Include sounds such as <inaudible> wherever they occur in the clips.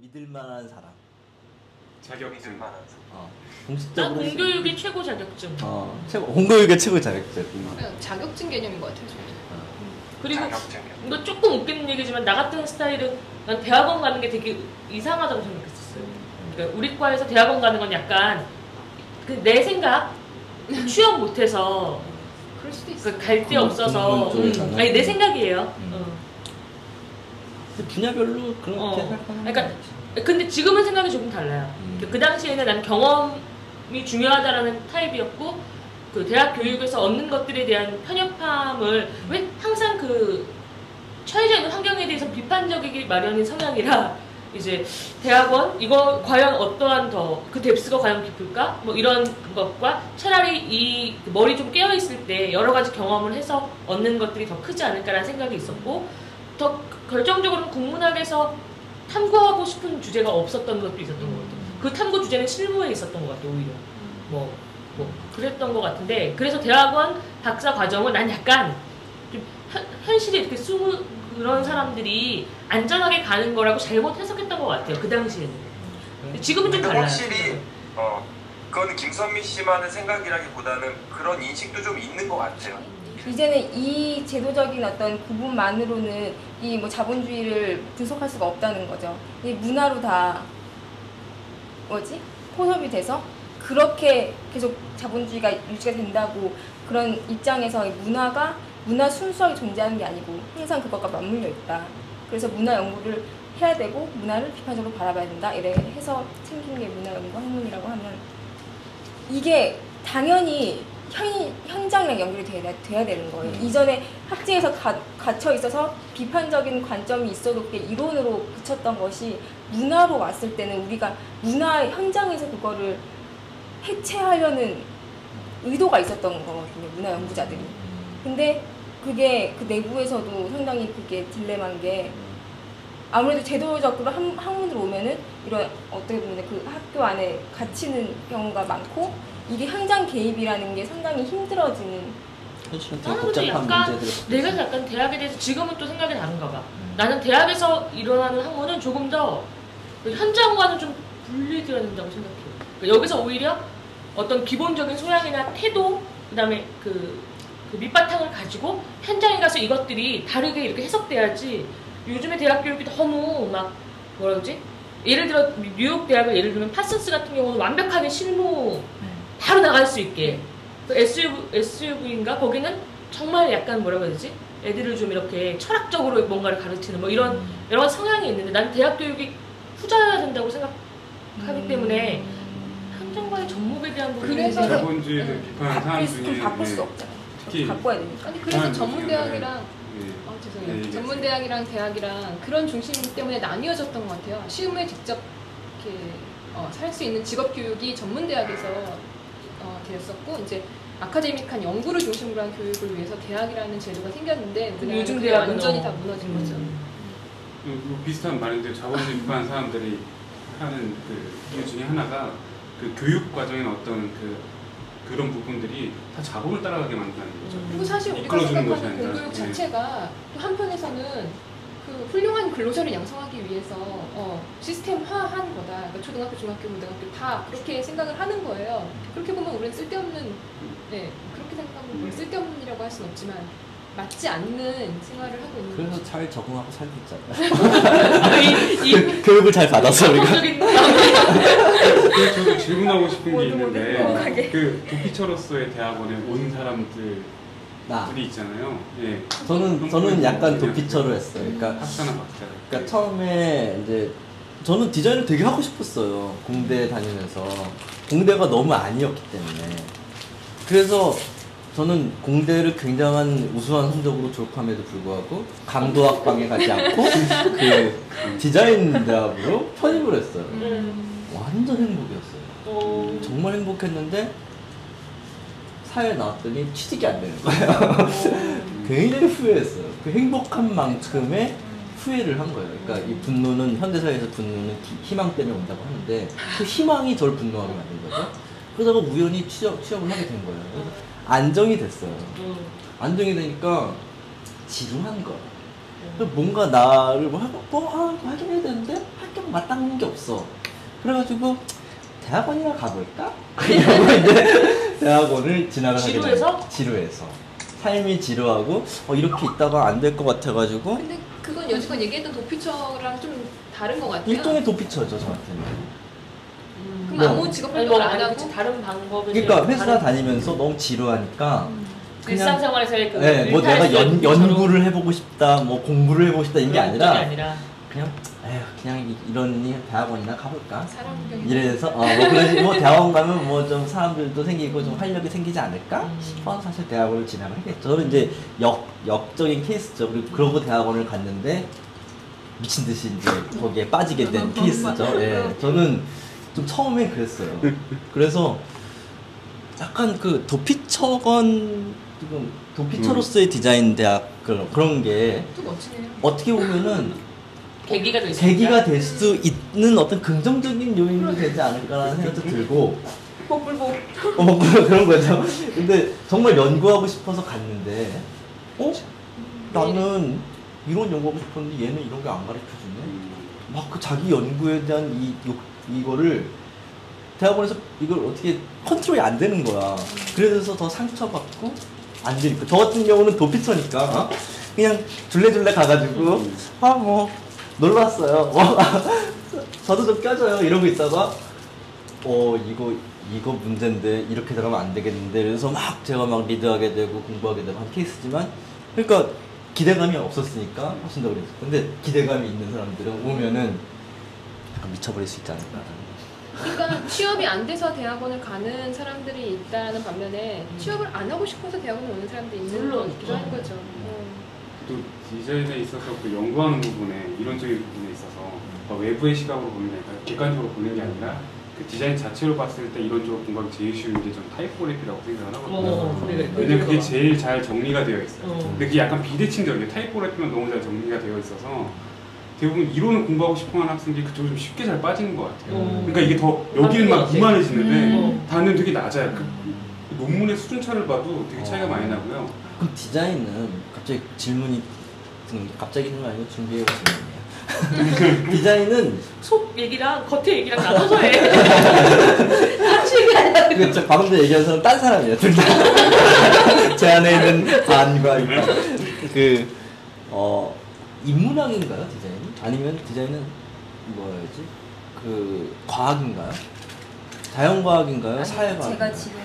믿을 만한 사람. 자격증. 어. 난 공식적으로 공교육의 최고 자격증. 어 최고 공교육의 최고 자격증. 그냥 자격증 개념인 것 같아요. 저는. 그리고 자격증. 이거 조금 웃기는 얘기지만 나 같은 스타일은 난 대학원 가는 게 되게 이상하다고 생각했었어요. 그러니까 우리 과에서 대학원 가는 건 약간 그 내 생각 취업 못해서 그럴 수도 있어. 갈데 공- 없어서. 음, 아니 내 생각이에요. 음. 어. 분야별로 그렇게 어. 생각하는 그러니까. 근데 지금은 생각이 조금 달라요. 음. 그 당시에는 난 경험이 중요하다라는 타입이었고 그 대학 교육에서 얻는 것들에 대한 편협함을 왜 항상 그 처해져 있는 환경에 대해서 비판적이기 마련인 성향이라 <laughs> 이제 대학원 이거 과연 어떠한 더 그 뎁스가 과연 깊을까 뭐 이런 것과 차라리 이 머리 좀 깨어 있을 때 여러 가지 경험을 해서 얻는 것들이 더 크지 않을까라는 생각이 있었고 더 결정적으로는 국문학에서 탐구하고 싶은 주제가 없었던 것도 있었던 것 같아요. 그 탐구 주제는 실무에 있었던 것 같아요, 오히려. 뭐, 뭐, 그랬던 것 같은데, 그래서 대학원 박사 과정은 난 약간 좀 현, 현실에 이렇게 숨은 그런 사람들이 안전하게 가는 거라고 잘못 해석했던 것 같아요, 그 당시에는. 지금은 좀 달라요. 확실히 어 그건 김선미 씨만의 생각이라기보다는 그런 인식도 좀 있는 것 같아요. 이제는 이 제도적인 어떤 구분만으로는 이 뭐 자본주의를 분석할 수가 없다는 거죠. 이 문화로 다 뭐지 혼합이 돼서 그렇게 계속 자본주의가 유지가 된다고 그런 입장에서 이 문화가 문화 순수하게 존재하는 게 아니고 항상 그것과 맞물려 있다. 그래서 문화 연구를 해야 되고 문화를 비판적으로 바라봐야 된다. 이래 해서 생긴 게 문화 연구 학문이라고 하면 이게 당연히 현, 현장이랑 연결이 돼야, 돼야 되는 거예요. 이전에 학제에서 가, 갇혀 있어서 비판적인 관점이 있어도 그게 이론으로 그쳤던 것이 문화로 왔을 때는 우리가 문화 현장에서 그거를 해체하려는 의도가 있었던 거거든요. 문화 연구자들이. 근데 그게 그 내부에서도 상당히 그게 딜레마인 게 아무래도 제도적으로 한, 학문으로 오면은 이런 어떻게 보면 그 학교 안에 갇히는 경우가 많고 이게 현장 개입이라는 게 상당히 힘들어지는 되게 근데 복잡한 약간 문제들이 내가 약간 대학에 대해서 지금은 또 생각이 다른가 봐. 나는 대학에서 일어나는 학문은 조금 더그 현장과는 좀 분리되어야 된다고 생각해요. 그러니까 여기서 오히려 어떤 기본적인 소양이나 태도, 그다음에 그, 그 밑바탕을 가지고 현장에 가서 이것들이 다르게 이렇게 해석돼야지. 요즘에 대학 교육이 너무 막 뭐라 그러지? 예를 들어 뉴욕 대학을 예를 들면 파슨스 같은 경우는 완벽하게 실무 바로 나갈 수 있게 그 SUV, SUV인가 거기는 정말 약간 뭐라고 해야 되지? 애들을 좀 이렇게 철학적으로 뭔가를 가르치는 뭐 이런 여러 가지 성향이 있는데 난 대학 교육이 후자여야 된다고 생각하기 때문에 현장과의 접목에 대한 부분이 그래서 자본주의를 비판하는 사람 중에 바꿀 수 네, 없잖아요. 특히 바꿔야 되니까. 아니 그래서 아, 전문대학이랑 네. 아 네, 죄송해요. 얘기하세요. 전문대학이랑 대학이랑 그런 중심 때문에 나뉘어졌던 것 같아요. 시음에 직접 이렇게 어, 살수 있는 직업 교육이 전문대학에서 어, 되었었고 이제 아카데믹한 연구를 중심으로 한 교육을 위해서 대학이라는 제도가 생겼는데 요즘 대학은 완전히 어. 다 무너진 음. 거죠. 뭐 비슷한 말인데 자본주의 비판 사람들이 하는 그 이유 중에 하나가 그 교육 과정의 어떤 그 그런 부분들이 다 자본을 따라가게 만든다는 거죠. 그리고 사실 우리가 생각하는 공교육 네. 자체가 또 한편에서는 그 훌륭한 근로자를 양성하기 위해서 어, 시스템화한 거다. 그러니까 초등학교, 중학교, 고등학교 다 그렇게 생각을 하는 거예요. 그렇게 보면 우리는 쓸데없는, 네, 그렇게 생각하면 뭐 쓸데없는 이라고 할 수는 없지만 맞지 않는 생활을 하고 있는 그래서 거죠. 잘 적응하고 살고 있잖아요. 이, 이 교육을 잘 받아서 우리가. 저도 질문하고 싶은 게 있는데. 그 도피처로서의 대학원에 온 사람들 이나 있잖아요. 예. 저는 저는 약간 도피처로 했어요. 그러니까 학사나 박사. 그러니까 처음에 이제 저는 디자인을 되게 하고 싶었어요. 공대 다니면서 공대가 너무 아니었기 때문에 그래서 저는 공대를 굉장한 우수한 성적으로 졸업함에도 불구하고 강도학방에 가지 않고 <laughs> 그 디자인 대학으로 편입을 했어요. 음. 완전 행복이었어요. 어, 정말 행복했는데 사회 나왔더니 취직이 안 되는 거예요. <laughs> 굉장히 후회했어요. 그 행복한 만큼의 후회를 한 거예요. 그러니까 이 분노는 현대사회에서 분노는 기- 희망 때문에 온다고 하는데 그 희망이 저를 분노하게 만든 거죠. 그러다가 우연히 취업, 취업을 하게 된 거예요. 안정이 됐어요. 음. 안정이 되니까 지루한. 그래서 뭔가 나를 뭐, 뭐 하- 하긴 해야 되는데 할 성격 마땅한 게 없어. 그래가지고 대학원이나 가볼까? 이러고 <laughs> 이제 <laughs> 대학원을 하게 지루해서? 된 지루해서. 삶이 지루하고 어, 이렇게 있다가 안 될 것 같아가지고 근데 그건 여지껏 얘기했던 도피처랑 좀 다른 것 같아요. 일종의 도피처죠 저한테는. 음. 그럼 뭐, 아무 직업 아니 활동 뭐안 하고 그치, 다른 방법을 그러니까 회사 다른 다니면서 너무 지루하니까 그냥 일상생활에서의 그 네, 뭐 내가 연, 연구를 해보고 싶다, 뭐 공부를 해보고 싶다 이런 게 아니라 아니라 그냥 에휴 그냥 이- 이런 대학원이나 가볼까? 이래서 어, 뭐 그러지 뭐 대학원 가면 뭐 좀 사람들도 생기고 좀 활력이 생기지 않을까 음. 싶어서 사실 대학원을 진학을 했겠죠. 저는 이제 역 역적인 케이스죠. 그리고 그러고 대학원을 갔는데 미친 듯이 이제 거기에 빠지게 된 케이스죠. 예, 저는 좀 처음엔 그랬어요. 그래서 약간 그 도피처건 지금 도피처로서의 디자인 대학 그런 그런 게. 어떻게 보면은 계기가 될 수. 계기가 될 수 있는 어떤 긍정적인 요인도 되지 않을까라는 생각도 들고 복불복. 어, 뭐 그런, 그런 거죠. 근데 정말 연구하고 싶어서 갔는데 어? 나는 이런 연구하고 싶었는데 얘는 이런 게 안 가르쳐주네. 막 그 자기 연구에 대한 이 욕, 이거를 대학원에서 이걸 어떻게 컨트롤이 안 되는 거야. 그래서 더 상처받고 안 되니까. 저 같은 경우는 도피처니까 어? 그냥 둘레둘레 가가지고 아 뭐 놀러 왔어요. 뭐, 저도 좀 껴줘요. 이러고 있다가 어 이거 이거 문제인데 이렇게 들어가면 안 되겠는데 그래서 막 제가 막 리드하게 되고 공부하게 되고 한 케이스지만 그러니까 기대감이 없었으니까 훨씬 더 그랬어. 근데 기대감이 있는 사람들은 오면은 약간 미쳐버릴 수 있지 않을까. 그러니까 취업이 안 돼서 대학원을 가는 사람들이 있다는 반면에 취업을 안 하고 싶어서 대학원에 오는 사람들이 있는 물론 거기도 있죠. 거죠. 어. 또 디자인에 있어서 그 연구하는 부분에 이론적인 부분에 있어서 뭐 외부의 시각으로 보는 게 아니라 객관적으로 보는 게 아니라 그 디자인 자체로 봤을 때 이론적으로 공부하기 제일 쉬운 게 좀 타이포그래피라고 생각을 하거든요. 어, 그래, 그래. 왜냐면 그게 제일 잘 정리가 되어 있어요. 어. 근데 그게 약간 비대칭적이에요. 타이포그래피만 너무 잘 정리가 되어 있어서 대부분 이론을 공부하고 싶어하는 학생들이 그쪽으로 좀 쉽게 잘 빠지는 것 같아요. 어. 그러니까 이게 더 여기는 막. 이만해지는데 음. 다는 되게 낮아요. 그 논문의 수준차를 봐도 되게 차이가 어. 많이 나고요. 그럼 디자인은 갑자기 질문이 음, 갑자기 있는 거 아니고 준비해 온 질문이에요. <laughs> 디자인은 속 얘기랑 겉에 얘기랑 나눠서 해. <laughs> 같이 얘기하냐. 그저 방금 전에 얘기한 사람 딴 사람이에요. 둘 다. <laughs> 제 안에 있는 반과 그 어, 인문학인가요 디자인이? 아니면 디자인은 뭐였지? 그 과학인가요? 자연과학인가요? 아니, 사회과학? 제가 지금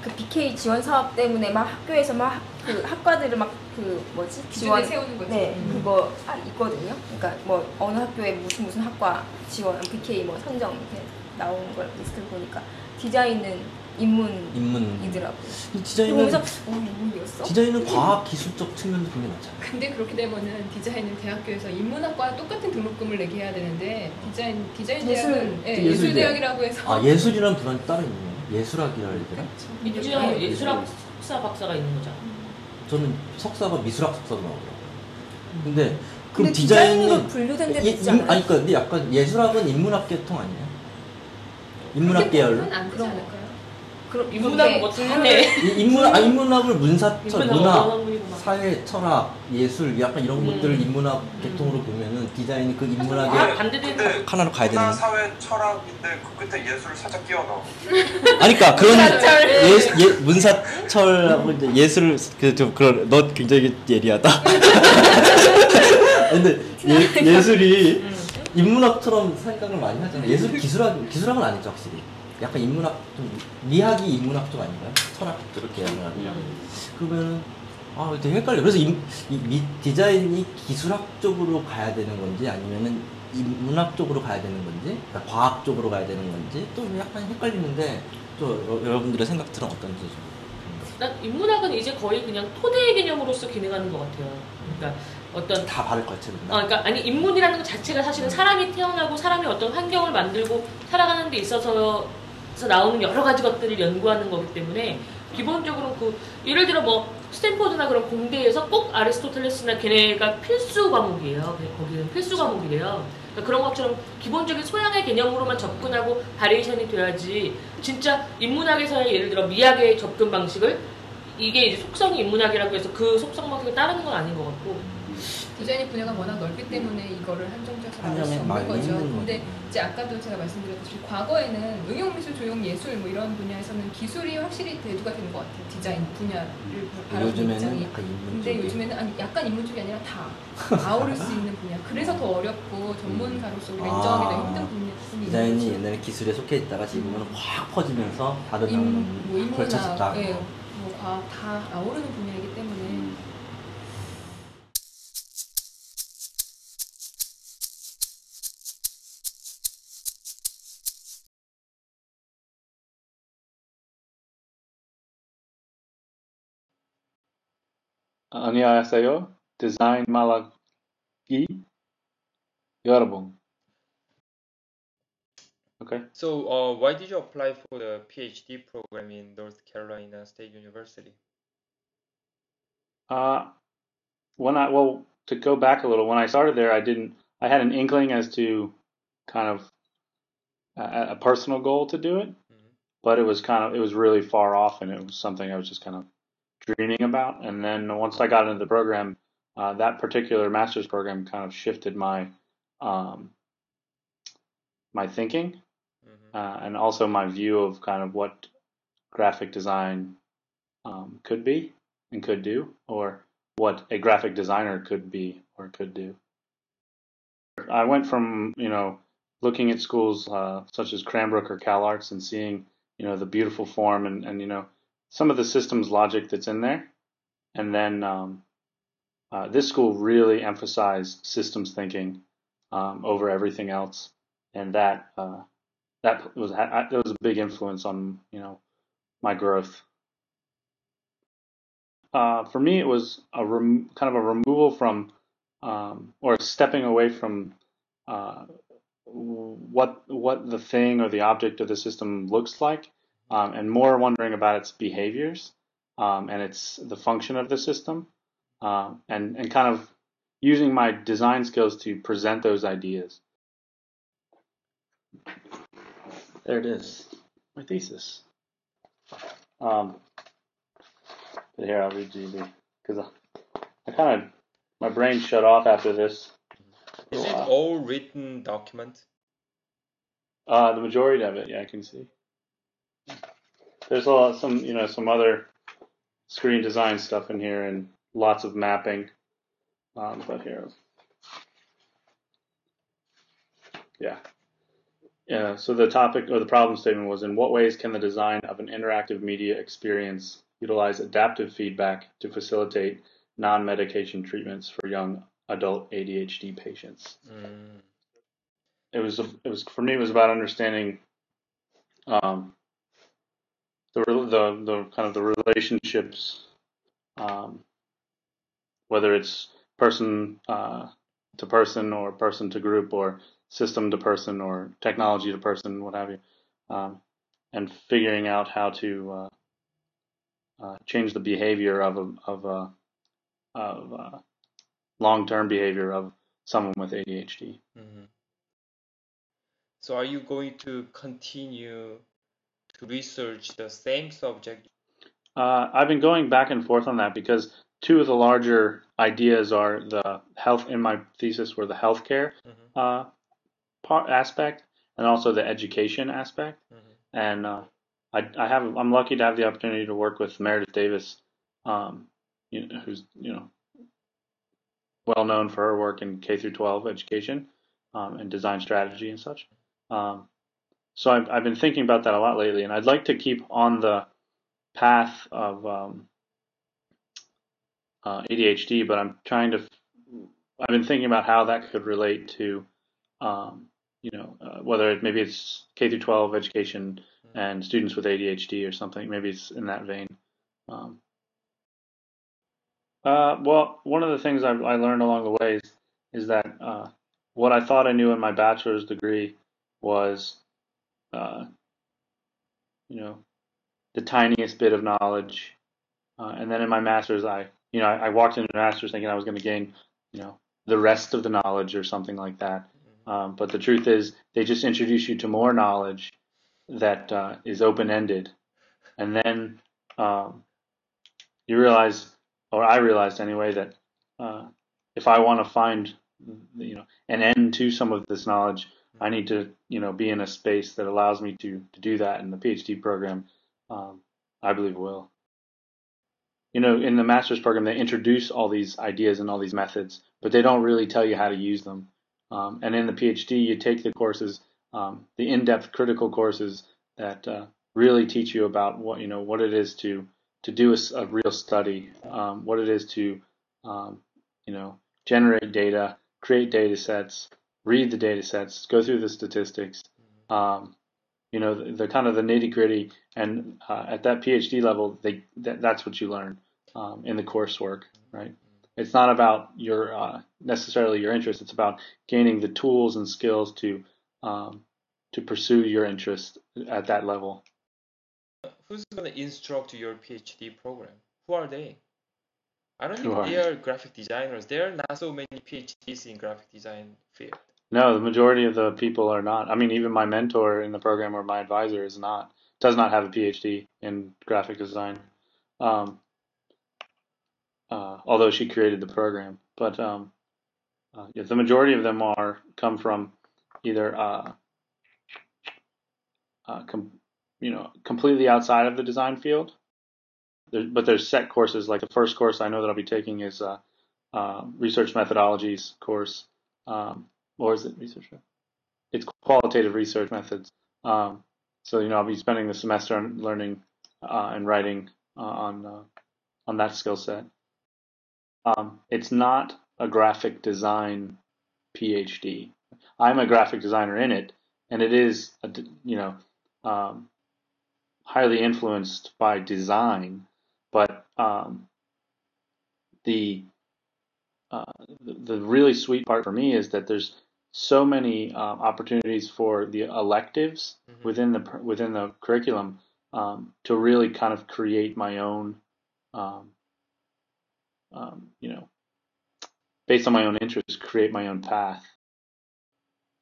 그 BK 지원 사업 때문에 막 학교에서 막 그 학과들을 막 그 뭐지 기준에 세우는 거죠. 네 음. 그거 아, 있거든요. 그러니까 뭐 어느 학교에 무슨 무슨 학과 지원 BK 뭐 선정 이렇게 나오는 걸 리스트를 보니까 디자인은 인문이더라고요. 인문. 그리고 디자인은 보면서 어 인문이었어? 디자인은 과학 기술적 측면도 굉장히 많잖아요. 근데 그렇게 되면은 디자인은 대학교에서 인문학과 똑같은 등록금을 내게 해야 되는데 디자인 디자인 예술, 대학은 예, 예술 예술 대학이라고 해서 아 예술이란 불안이 따로 있네요. 예술학이라 해야 되나? 이주영 예술학사 박사가 있는 거잖아. 저는 석사가 미술학 석사로 나오더라고요. 근데 근데 그럼 디자인으로 분류된 예, 있지 인- 않아요? 아니 그러니까 근데 약간 예술학은 인문학 계통 아니에요? 인문학 계열. 그건 안 되지 않을까요? 그럼 인문학 그게 뭐. 이 인문 아 인문학을 문사철 인문학 문학. 사회 철학 예술 약간 이런 음. 것들을 인문학 계통으로 보면은 디자인이 그 아, 인문학의 반대되는 근데 하나로 가야 문화, 되는 사회, 철학인데 그 끝에 예술을 살짝 끼워 넣어. <laughs> 아니 그러니까 그런 문사철. 예, 예 문사철하고 이제 예술 그좀 그런 너 굉장히 예리하다. <laughs> 근데 예, 예술이 음. 인문학처럼 생각을 많이 하잖아요. 예술 기술학 기술학은 아니죠 확실히. 약간 인문학 좀 미학이 인문학 쪽 아닌가요? 철학 그렇게 하면 그러면은 아 되게 헷갈려. 그래서 이, 이 미- 디자인이 기술학 쪽으로 가야 되는 건지 아니면은 인문학 쪽으로 가야 되는 건지, 그러니까 과학 쪽으로 가야 되는 건지 또 약간 헷갈리는데 또 여- 여러분들의 생각들은 어떤지 좀. 난 인문학은 이제 거의 그냥 토대의 개념으로서 기능하는 것 같아요. 그러니까 어떤 다 다를 것 같아요. 어, 그러니까 아니 인문이라는 것 자체가 사실은 사람이 태어나고 사람이 어떤 환경을 만들고 살아가는 데 있어서 서 나오는 여러 가지 것들을 연구하는 거기 때문에 기본적으로 그 예를 들어 뭐 스탠포드나 그런 공대에서 꼭 아리스토텔레스나 걔네가 필수 과목이에요. 네, 거기는 필수 과목이래요. 그러니까 그런 것처럼 기본적인 소양의 개념으로만 접근하고 variation이 돼야지 진짜 인문학에서의 예를 들어 미학의 접근 방식을 이게 이제 속성이 인문학이라고 해서 그 속성만큼 따르는 건 아닌 것 같고 디자인 분야가 워낙 넓기 때문에 이거를 한정지어서 말할 수 없는 거죠. 근데. 이제 아까도 제가 말씀드렸듯이 과거에는 응용미술, 조형예술 뭐 이런 분야에서는 기술이 확실히 대두가 되는 것 같아요. 디자인 분야를 바라보는 입장이. 근데 요즘에는 아니, 약간 인문적이 아니라 다 아우를 수 있는 분야. 그래서 더 어렵고 전문가로서 우리가 아. 인정하기가 힘든 분야뿐이 디자인이 옛날에 기술에 속해 있다가 지금은 확 퍼지면서 다른 인, 학문 뭐 걸쳐졌다. 예, 뭐 과학 다 아우르는 분야이기 Annyeonghaseyo, designed Malagi Yeorbong. Okay. So, uh, why did you apply for the PhD program in North Carolina State University? Uh, when I well, to go back a little, when I started there, I didn't. I had an inkling as to kind of a, a personal goal to do it, mm-hmm. but it was kind of it was really far off, and it was something I was just kind of dreaming about. And then once I got into the program, uh, that particular master's program kind of shifted my um, my thinking Mhm. uh, and also my view of kind of what graphic design um, could be and could do, or what a graphic designer could be or could do. I went from you know looking at schools uh, such as Cranbrook or CalArts and seeing you know the beautiful form and, and you know some of the systems logic that's in there, and then um, uh, this school really emphasized systems thinking um, over everything else, and that uh, that was that was a big influence on you know my growth. Uh, for me, it was a rem- kind of a removal from um, or stepping away from uh, what what the thing or the object of the system looks like, um, and more wondering about its behaviors um, and its the function of the system, um, and and kind of using my design skills to present those ideas. There it is, my thesis. Um, but here I'll read you the because I, I kind of my brain shut off after this. Is it all written document? Uh, the majority of it, yeah, I can see. There's a lot, some, you know, some other screen design stuff in here and lots of mapping. Um, but here, yeah, yeah. So the topic or the problem statement was: In what ways can the design of an interactive media experience utilize adaptive feedback to facilitate non-medication treatments for young adult ADHD patients? Mm. it was it was for me it was about understanding um, the the the kind of the relationships um, whether it's person uh, to person or person to group or system to person or technology to person what have you um, and figuring out how to uh, uh, change the behavior of a, of a, of long term behavior of someone with ADHD. Mhm. So, are you going to continue to research the same subject? Uh, I've been going back and forth on that because two of the larger ideas are the health in my thesis were the healthcare Mhm. uh, part aspect and also the education aspect. Mhm. And uh, I, I have I'm lucky to have the opportunity to work with Meredith Davis, um, you know, who's you know well known for her work in K through 12 education um, and design strategy and such. Um, so I've, I've been thinking about that a lot lately, and I'd like to keep on the path of um, uh, ADHD, but I'm trying to. I've been thinking about how that could relate to, um, you know, uh, whether it, maybe it's K through 12 education and students with ADHD or something. Maybe it's in that vein. Um, uh, well, one of the things I, I learned along the way is, is that uh, what I thought I knew in my bachelor's degree was, uh, you know, the tiniest bit of knowledge. Uh, and then in my master's, I, you know, I, I walked into master's thinking I was going to gain, you know, the rest of the knowledge or something like that. Um, but the truth is, they just introduce you to more knowledge that uh, is open ended, and then um, you realize, or I realized anyway, that uh, if I want to find, you know, an end to some of this knowledge, I need to, you know, be in a space that allows me to to do that. And the PhD program, um, I believe, will. You know, in the master's program, they introduce all these ideas and all these methods, but they don't really tell you how to use them. Um, and in the PhD, you take the courses, um, the in-depth critical courses that uh, really teach you about what you know what it is to to do a real study, um, what it is to um, you know generate data, create data sets, read the data sets, go through the statistics, um, you know the, the kind of the nitty gritty. And uh, at that PhD level, they that, that's what you learn um, in the coursework, right? It's not about your uh, necessarily your interest. It's about gaining the tools and skills to um, to pursue your interest at that level. Who's gonna instruct your PhD program? Who are they? I don't Who think are they are graphic designers. There are not so many PhDs in graphic design field. No, the majority of the people are not. I mean, even my mentor in the program or my advisor is not, does not have a PhD in graphic design. Um, uh, although she created the program, but um, uh, yeah, the majority of them are come from either uh, uh, com- you know completely outside of the design field. There, but there's set courses. Like the first course I know that I'll be taking is uh, uh, research methodologies course. Um, or is it research? It's qualitative research methods. Um, so you know, I'll be spending the semester on learning uh, and writing uh, on uh, on that skill set. Um, it's not a graphic design PhD. I'm a graphic designer in it, and it is a you know um, highly influenced by design, but um, the uh, the, the really sweet part for me is that there's so many uh, opportunities for the electives Mhm. within the within the curriculum um, to really kind of create my own, um, um, you know, based on my own interests, create my own path.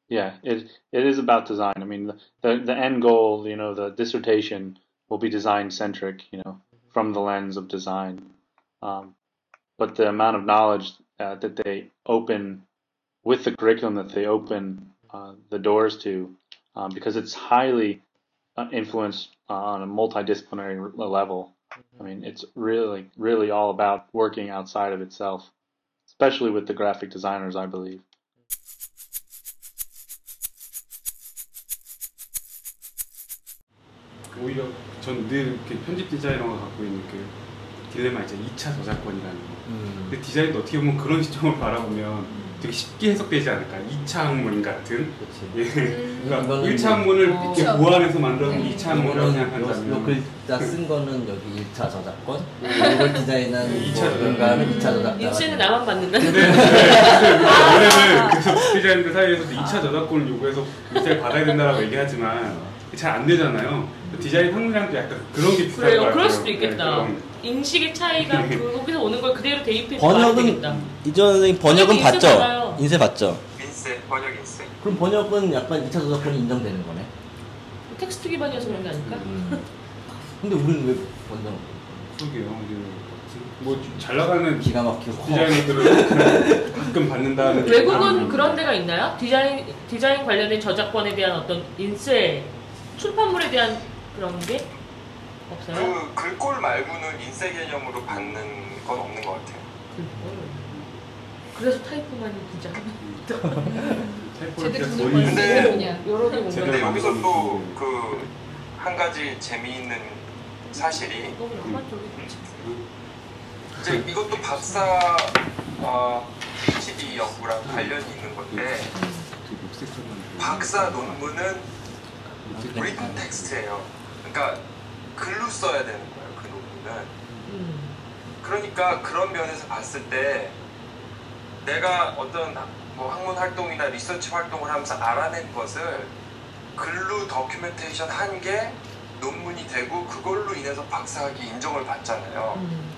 Yeah, it it is about design. I mean, the the, the end goal, you know, the dissertation will be design centric, you know, from the lens of design. Um, but the amount of knowledge uh, that they open with the curriculum that they open uh, the doors to, um, because it's highly uh, influenced on a multidisciplinary r- level. I mean, it's really, really all about working outside of itself, especially with the graphic designers, I believe. 오히려 전 늘 이렇게 편집 디자이너가 갖고 있는 그 딜레마 있죠. 2차 저작권이라는 거. 음. 근데 디자인도 어떻게 보면 그런 시점으로 바라보면 되게 쉽게 해석되지 않을까. 2차 학문 같은. 그렇지. 예. 그러니까 이거는 1차 학문을 어. 이렇게 보완해서 만들어서 네. 2차 학문이라고 생각한다면 글자 쓴 거는 여기 1차 저작권, 이걸 디자인한 이차 뭐 뭔가는 2차 저작권. 인쇄는 나만 받는다. 네, 네, 네. 원래는 <laughs> 그래서 디자인들 사이에서도 2차 저작권을 요구해서 일자를 받아야 된다라고 얘기하지만 잘 안 되잖아요. 디자인 학문이랑도 약간 그런 게 비슷할 것 그래요. 같아요. 그럴 수도 네, 있겠다. 그럼. 인식의 차이가 그 <laughs> 거기서 오는 걸 그대로 대입해 번역은 되겠다. 이전 선생님 번역은 번역이 인쇄 봤죠? 받아요. 인쇄 봤죠? 인쇄 번역 인쇄. 그럼 번역은 약간 2차 저작권이 인정되는 거네. 텍스트 기반이어서 그런 게 아닐까? <laughs> 근데 우리는 왜 번역 그러게요. 뭐잘 나가는 기가 막히고 디자이너들은 <laughs> 가끔 받는다는 외국은 그런 데가 있나요? 디자인 디자인 관련된 저작권에 대한 어떤 인쇄 출판물에 대한 그런 게 없어요? 그 글꼴 말고는 인쇄 개념으로 받는 건 없는 것 같아요. 그래서 타이프만이 진짜 제대로 거의 벌 근데- 수 있느냐. 여러 개 제대로 근데 여기서 만들어주는 또 게. 그한 가지 재미있는 사실이 너무 낭만 쪽이 이제 이것도 박사 어, PhD 연구랑 관련이 있는 건데 박사 논문은 리튼 텍스트예요. 그러니까 글로 써야 되는 거예요. 그 논문은. 음. 그러니까 그런 면에서 봤을 때 내가 어떤 뭐 학문 활동이나 리서치 활동을 하면서 알아낸 것을 글로 도큐멘테이션 한 게 논문이 되고 그걸로 인해서 박사학위 인정을 받잖아요. 음.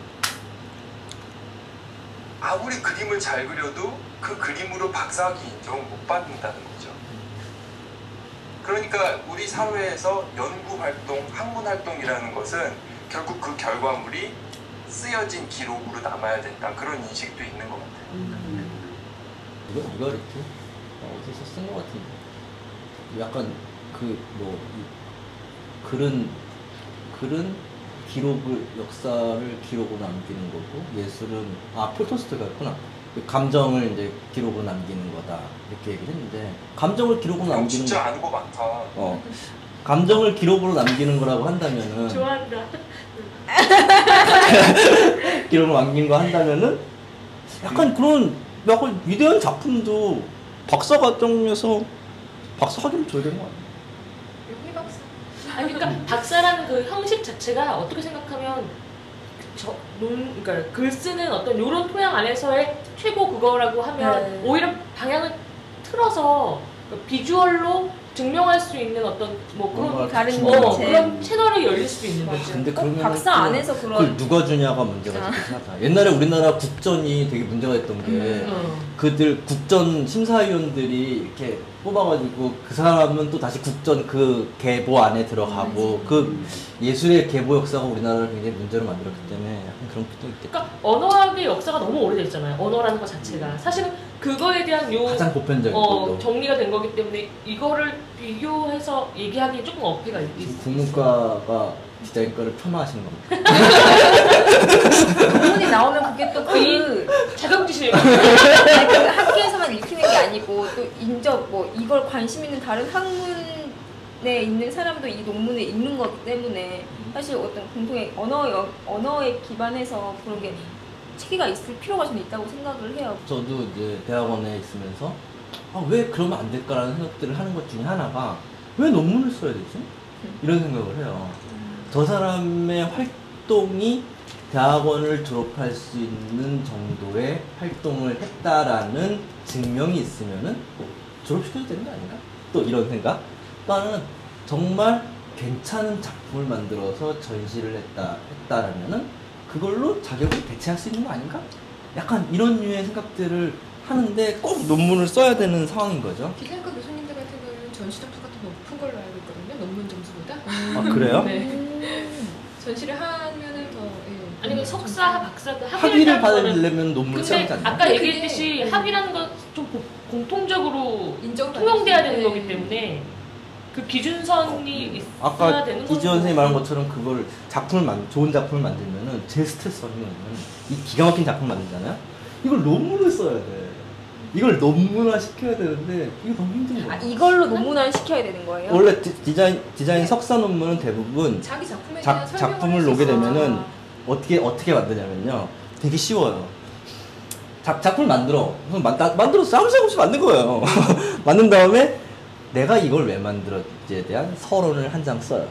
아무리 그림을 잘 그려도 그 그림으로 박사학위 인정을 못 받는다는 거죠. 그러니까 우리 사회에서 연구 활동, 학문 활동이라는 것은 결국 그 결과물이 쓰여진 기록으로 남아야 된다 그런 인식도 있는 것 같아요. 음. 이거 이거 이렇게 어, 어디서 쓴 것 같은데 약간 그 뭐 글은 글은 기록을 역사를 기록으로 남기는 거고 예술은 아 폴토스토이가 있구나 감정을 이제 기록으로 남기는 거다 이렇게 얘기를 했는데 감정을 기록으로 형 남기는 진짜 거 아는 거 많다. 어 감정을 기록으로 남기는 거라고 한다면은 좋아한다. <laughs> 기록으로 남긴 거 한다면은 약간 그런 약간 위대한 작품도 박사 과정에서 박사 학위를 줘야 되는 거 아니야? 여기 박사. 아니 그러니까 박사라는 그 형식 자체가 어떻게 생각하면 저, 논, 그러니까 글 쓰는 어떤 요런 토양 안에서의 최고 그거라고 하면 네. 오히려 방향을 틀어서 그 비주얼로 증명할 수 있는 어떤 뭐 그런 뭔가 다른 어, 체. 그런 채널이 열릴 수도 있는 거죠. 근데 꼭 그러면 박사 안에서 그걸 그런 누가 주냐가 문제가 아. 되긴 하다. 옛날에 우리나라 국전이 되게 문제가 됐던 게 음. 어. 그들 국전 심사위원들이 이렇게 뽑아가지고 그 사람은 또 다시 국전 그 계보 안에 들어가고 그 예술의 계보 역사가 우리나라를 굉장히 문제로 만들었기 때문에 약간 그런 것도 있겠다. 그러니까 언어학의 역사가 너무 오래됐잖아요. 언어라는 것 자체가 사실은 그거에 대한 요 가장 보편적인 어, 것도. 정리가 된 거기 때문에 이거를 비교해서 얘기하기 조금 어폐가 있- 지금 있- 국문과가 디자인과를 폄하하신 겁니다. 논문이 <laughs> 나오면 그게 또그 자격지심 아니, 그 학교에서만 읽히는 게 아니고 또 인적 뭐 이걸 관심 있는 다른 학문에 있는 사람도 이 논문을 읽는 거기 때문에 사실 어떤 공통의 언어 언어에 기반해서 그런 게 체계가 있을 필요가 좀 있다고 생각을 해요. 저도 이제 대학원에 있으면서 아, 왜 그러면 안 될까라는 생각들을 하는 것 중에 하나가 왜 논문을 써야 되지? 이런 생각을 해요. 저 사람의 활동이 대학원을 졸업할 수 있는 정도의 활동을 했다라는 증명이 있으면은 졸업시켜도 되는 거 아닌가? 또 이런 생각. 또 하나는 정말 괜찮은 작품을 만들어서 전시를 했다, 했다라면은 그걸로 자격을 대체할 수 있는 거 아닌가? 약간 이런 류의 생각들을 하는데 꼭 논문을 써야 되는 상황인 거죠. 디자인과 교수님들 같은 경우는 전시 점수가 더 높은 걸로 알고 있거든요. 논문 점수보다. 아, 그래요? <laughs> 네. 전시를 하면은 더 예. 아니면 석사, 박사 그 학위를 받으려면 논문을 써야 근데 하지 않나? 아까 얘기했듯이 네. 학위라는 건 좀 공통적으로 인정받을 통용돼야 수 되는 있는- 거기 때문에 그 기준선이 있어야 아까 되는 이지원 거죠. 선생님이 말한 것처럼 그걸 작품을 만 좋은 작품을 만들면은 제일 스트레스 받는 거는 이 기가 막힌 작품 만들잖아요. 이걸 논문을 써야 돼. 이걸 논문화 시켜야 되는데 이게 너무 힘든 거야. 아 이걸로 논문화 시켜야 되는 거예요? 원래 디, 디자인 디자인 석사 논문은 대부분 자기 작품에 설명을 작품을 놓게. 되면은 어떻게 어떻게 만드냐면요. 되게 쉬워요. 작, 작품을 만들어. 만, 나- 만들었어. 아무 생각 없이 만든 거예요. <laughs> 만든 다음에 내가 이걸 왜 만들었지에 대한 서론을 한 장 써요.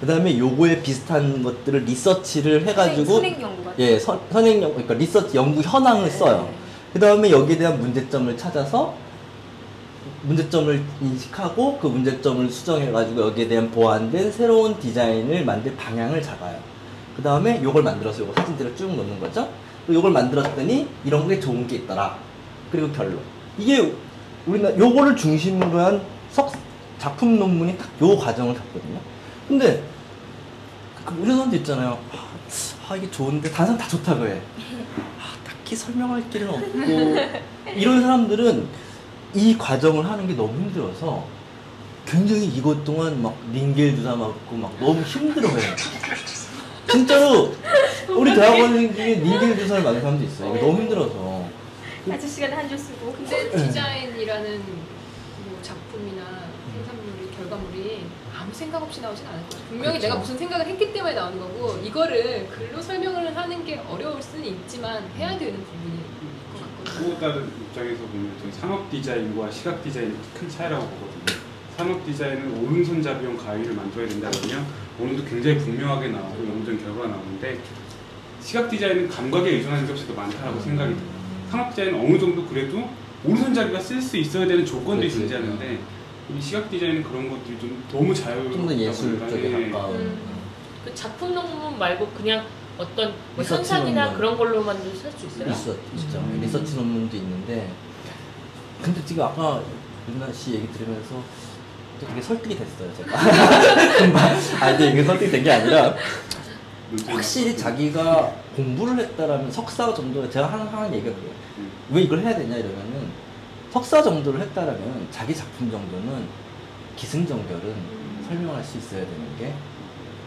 그 다음에 요거에 비슷한 것들을 리서치를 해가지고 선행 연구 같은 예 선, 선행 연 그러니까 리서치 연구 현황을 써요. 그 다음에 여기에 대한 문제점을 찾아서 문제점을 인식하고 그 문제점을 수정해가지고 여기에 대한 보완된 새로운 디자인을 만들 방향을 잡아요. 그 다음에 요걸 만들어서 요거 사진들을 쭉 넣는 거죠. 요걸 만들었더니 이런 게 좋은 게 있더라. 그리고 결론. 이게 우리나라 요거를 중심으로 한 석, 작품 논문이 딱 요 과정을 잡거든요. 근데 그 우리 사람도 있잖아요. 아, 아, 이게 좋은데 다른 사람 다 좋다고 해. 아, 딱히 설명할 길은 없고 이런 사람들은 이 과정을 하는 게 너무 힘들어서 굉장히 이것 동안 막 링겔 주사 맞고 막 너무 힘들어해요. 진짜로 우리 대학원생 중에 링겔 주사를 맞은 사람도 있어요. 너무 힘들어서. 아주 시간에 한줄 쓰고 근데 디자인이라는 뭐 작품이나 생산물이 결과물이 아무 생각 없이 나오진 않을 거죠. 분명히 그렇죠. 내가 무슨 생각을 했기 때문에 나오는 거고 이거를 글로 설명을 하는 게 어려울 수는 있지만 해야 되는 부분일 것 같거든요. 또 다른 입장에서 보면 저희 산업 디자인과 시각 디자인이 큰 차이라고 보거든요. 산업 디자인은 오른손잡이용 가위를 만들어야 된다 그러면 오른도 굉장히 분명하게 나오고 연구된 결과가 나오는데 시각 디자인은 감각에 의존하는 게 없어도 많다라고 생각이 들어요. 산업 디자인은 어느 정도 그래도 오른손잡이가 쓸 수 있어야 되는 조건들이 그렇지. 존재하는데 이 시각 디자인은 그런 것들이 좀 너무 자유롭다 좀더 예술 보니까, 쪽에 예. 가까운. 음. 그 작품 논문 말고 그냥 어떤 뭐 리서치 현상이나 논문. 그런 걸로만도 쓸수 있어요? 있어, 있죠. 음. 리서치 논문도 있는데, 근데 지금 아까 윤나 씨 얘기 들으면서 또 되게 설득이 됐어요, 제가. <laughs> 아, 근데 이게 설득이 된 게 아니라, 확실히. 자기가 공부를 했다라면 석사 정도 제가 항상 하는 얘기가 그래요. 음. 왜 이걸 해야 되냐 이러면은 석사 정도를 했다라면 자기 작품 정도는 기승전결은 설명할 수 있어야 되는 게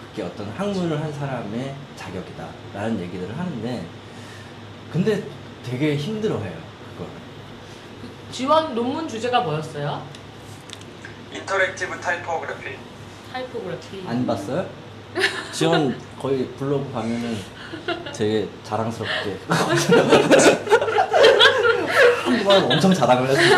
그게 어떤 학문을 한 사람의 자격이다라는 얘기들을 하는데 근데 되게 힘들어해요 그걸. 지원 논문 주제가 뭐였어요? interactive 타이포그래피. 타이포그래피. 안 봤어요? 지원 거의 블로그 가면은 되게 자랑스럽게 <laughs> 한국말 엄청 자랑을 했어요.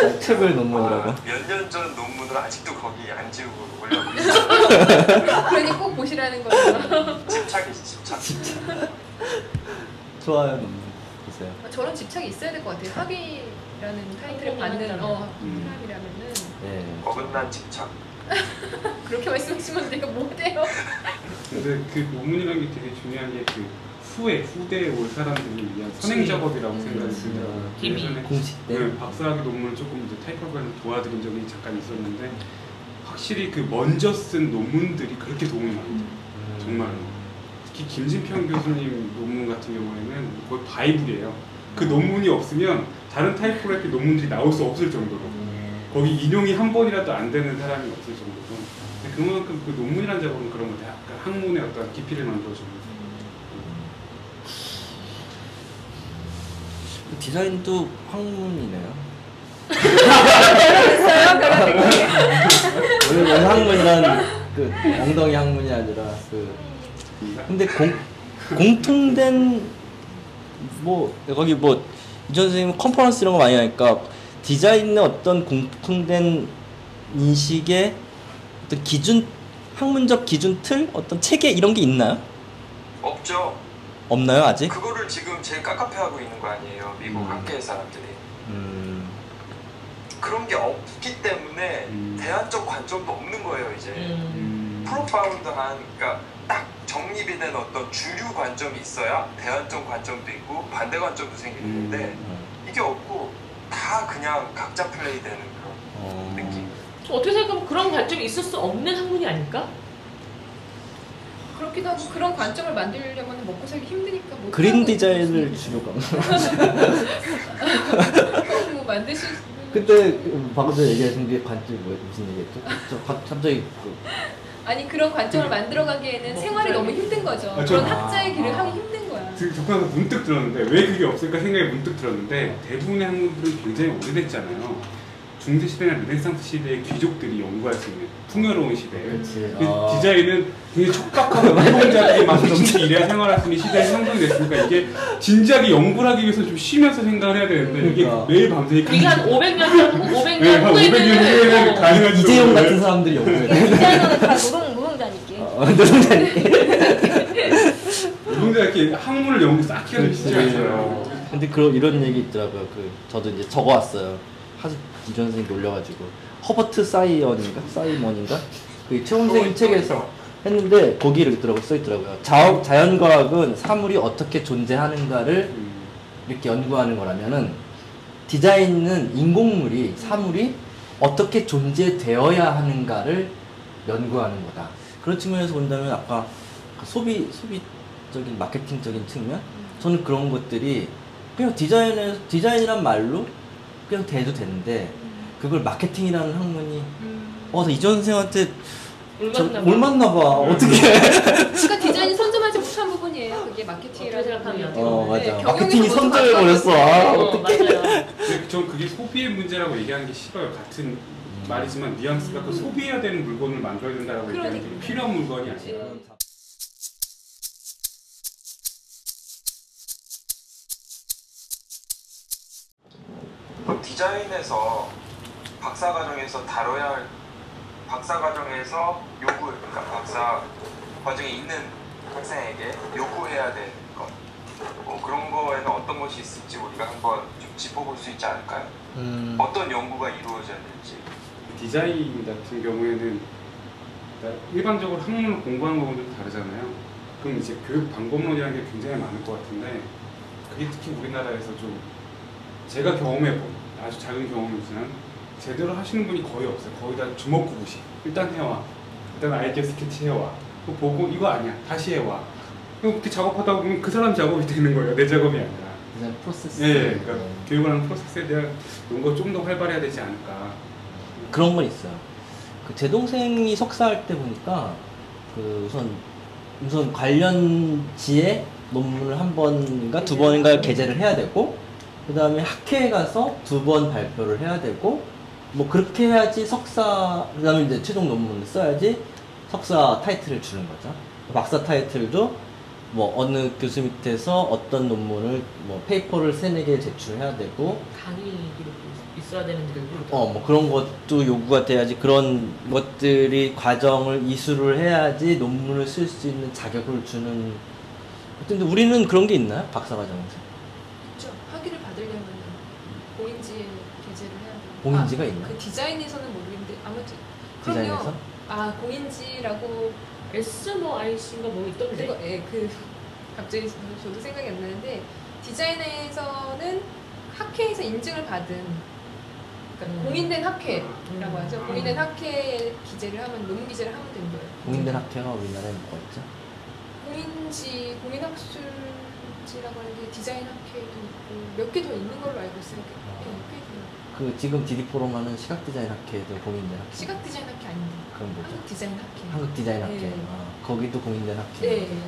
자, <laughs> 책을 논문이라고. 몇 년 전 논문을 아직도 거기 안 지우고 올려고 있어요. <laughs> 그러니 꼭 보시라는 거예요. <laughs> 집착이지 집착. 좋아요 논문 보세요. 저런 집착이 있어야 될 것 같아요. 학위라는 타이틀을 받는 어, 사람이라면은 네. 어긋난 집착. 그렇게 말씀하시면 내가 뭐 돼요? 근데 그 논문이라는 게 되게 중요한 게그 후에 후대에 올 사람들을 위한 선행 작업이라고 음. 생각이 들더라고요. 예전에 공식 때. 네, 박사학위 논문을 조금 이제 타이포그래피 도와드린 적이 잠깐 있었는데 확실히 그 먼저 쓴 논문들이 그렇게 도움이 많이 돼요. 정말로. 특히 김진평 교수님 논문 같은 경우에는 거의 바이블이에요. 그 논문이 없으면 다른 타이포그래피 논문들이 나올 수 없을 정도로 거기 인용이 한 번이라도 안 되는 사람이 없을 정도로 그만큼 그 논문이라는 작업은 그런 것 같아요. 약간 학문의 어떤 깊이를 만들어주는 디자인도 학문이네요. 원래 원래 학문이란 그 엉덩이 학문이 아니라 그 근데 공 공통된 뭐 거기 뭐 이전 선생님 컨퍼런스 이런 거 많이 하니까 디자인의 어떤 공통된 인식의 어떤 기준 학문적 기준 틀 어떤 체계 이런 게 있나요? 없죠. 없나요 아직? 그거를 지금 제일 깝깝해 하고 있는 거 아니에요. 미국 음. 학계 사람들이. 음, 그런 게 없기 때문에 음. 대안적 관점도 없는 거예요 이제. 음. 프로파운드한 그러니까 딱 정립이 된 어떤 주류 관점이 있어야 대안적 관점도 있고 반대 관점도 생기는데 음, 이게 없고 다 그냥 각자 플레이 되는 그런 어, 느낌. 어떻게 생각하면 그런 관점이 있을 수 없는 학문이 아닐까? 그렇기도 하고 그런 관점을 만들려면 먹고 살기 힘드니까 못 그린 디자인을. 주로 가. 뭐 만드실 그때 그 방금 전에 얘기하신 게 관점이 뭐예요? 무슨 얘기했죠? 저 가- 갑자기 그 아니 그런 관점을 만들어가기에는 뭐 생활이. 너무 힘든 거죠. 아, 저- 그런 학자의 길을 아. 하기 힘든 거야. 지금 접근해서 문득 들었는데 왜 그게 없을까 생각이 문득 들었는데 대부분의 학문들은 굉장히 오래됐잖아요. 중세 시대나 르네상스 시대의 귀족들이 연구할 수 있는 풍요로운 시대에 그치. 그 아. 디자인은 되게 촉박하고 노동자들이 막 미치게 일해야 생활할 수 있는 시대에 형성이 됐으니까 이게 진지하게 연구를 하기 위해서 좀 쉬면서 생각을 해야 되는데 이게 그러니까. 매일 밤새 이게 한 500년 전, 500년 네, 한 500년 후에는 후에는 어, 가능한 이재용 같은 사람들이 연구해. 디자이너는 다 노동 노동자니까. 어, 노동자니. <laughs> 노동자 이렇게 학문을 연구 쌓기가 좀 쉽지 않잖아요. 근데 그런 이런 얘기 있더라고요. 그 저도 이제 적어왔어요. 하도 이전 선생님 놀려가지고 허버트 사이언인가 사이먼인가 그 최홍 선생님 책에서 했는데 거기 이렇게 있더라고 써 있더라고요. 자, 자연과학은 사물이 어떻게 존재하는가를 음. 이렇게 연구하는 거라면은 디자인은 인공물이 사물이 어떻게 존재되어야 하는가를 연구하는 거다. 그런 측면에서 본다면 아까 그 소비 소비적인 마케팅적인 측면 저는 그런 것들이 그냥 디자인에 디자인이란 말로 그냥 돼도 되는데 그걸 마케팅이라는 학문이 어 이전 선생한테 저 올맞나 봐. 봐 어떻게 그러니까 디자인이 선점하지 못한 부분이에요. 그게 마케팅이라는 어떻게 생각하면. 어 맞아 네, 마케팅이 선점해 버렸어 아, 어, 맞아요. 근데 전 그게 소비의 문제라고 얘기하는 게 싫어요. 같은 말이지만 뉘앙스가 그 소비해야 되는 물건을 만들어야 된다라고 얘기하는 게 그러니까. 필요한 물건이 아니라 그럼 디자인에서 박사 과정에서 다뤄야 할 박사 과정에서 요구 그러니까 박사 과정에 있는 학생에게 요구해야 될 것. 뭐 그런 거에는 어떤 것이 있을지 우리가 한번 좀 짚어볼 수 있지 않을까요? 음, 어떤 연구가 이루어져야 될지. 디자인 같은 경우에는 그러니까 일반적으로 학문을 공부하는 거하고는 좀 다르잖아요. 그럼 이제 교육 방법론이라는 게 굉장히 많을 것 같은데 그게 특히 우리나라에서 좀 제가 경험해 본 아주 작은 경험이지만 제대로 하시는 분이 거의 없어요. 거의 다 주먹구구식. 일단 해와. 일단 아이디어 스케치 해와. 그거 보고 이거 아니야. 다시 해와. 그렇게 작업하다 보면 그 사람 작업이 <laughs> 되는 거예요. 내 작업이 아니라. 그냥 프로세스. 예, 그러니까 교육을 하는 프로세스에 대한 연구가 좀 더 활발해야 되지 않을까. 그런 건 있어요. 그 제 동생이 석사할 때 보니까 그 우선 우선 관련 지에 논문을 한 번인가 두 번인가 게재를 해야 되고 그 다음에 학회에 가서 두 번 발표를 해야 되고 뭐 그렇게 해야지 석사 그 다음에 이제 최종 논문을 써야지 석사 타이틀을 주는 거죠. 박사 타이틀도 뭐 어느 교수 밑에서 어떤 논문을 뭐 페이퍼를 세네 개 제출해야 되고 강의 있어야 되는 데도 어, 뭐 그런 것도 요구가 돼야지 그런 것들이 과정을 이수를 해야지 논문을 쓸 수 있는 자격을 주는. 근데 우리는 그런 게 있나요? 박사 과정에서? 그렇죠. 학위를 받으려면 공인지에 게재를 해야 돼요. 공인지가 아, 있나요? 그 디자인에서는 모르겠는데 아무튼 디자인에서? 그럼요. 아 공인지라고 S 뭐 IC인가 뭐 있던데. 그거 예, 그 갑자기 저도 생각이 안 나는데 디자인에서는 학회에서 인증을 받은 그러니까 음. 공인된 학회라고 음. 하죠. 공인된 학회 기재를 하면 논문 기재를 하면 되는 거예요. 공인된 학회가 우리나라에 뭐가 있죠? 공인지 공인학술지라고 하는 게 디자인 학회도 있고 몇 개 더 있는 걸로 알고 있어요. 그 지금 디디 포럼 하는 시각 디자인 학회도 공인된 학회. 시각 디자인 학회 아닌데 그럼 뭐죠? 한국 디자인 학회. 한국 디자인 학회. 네. 아, 거기도 공인된 학회. 네.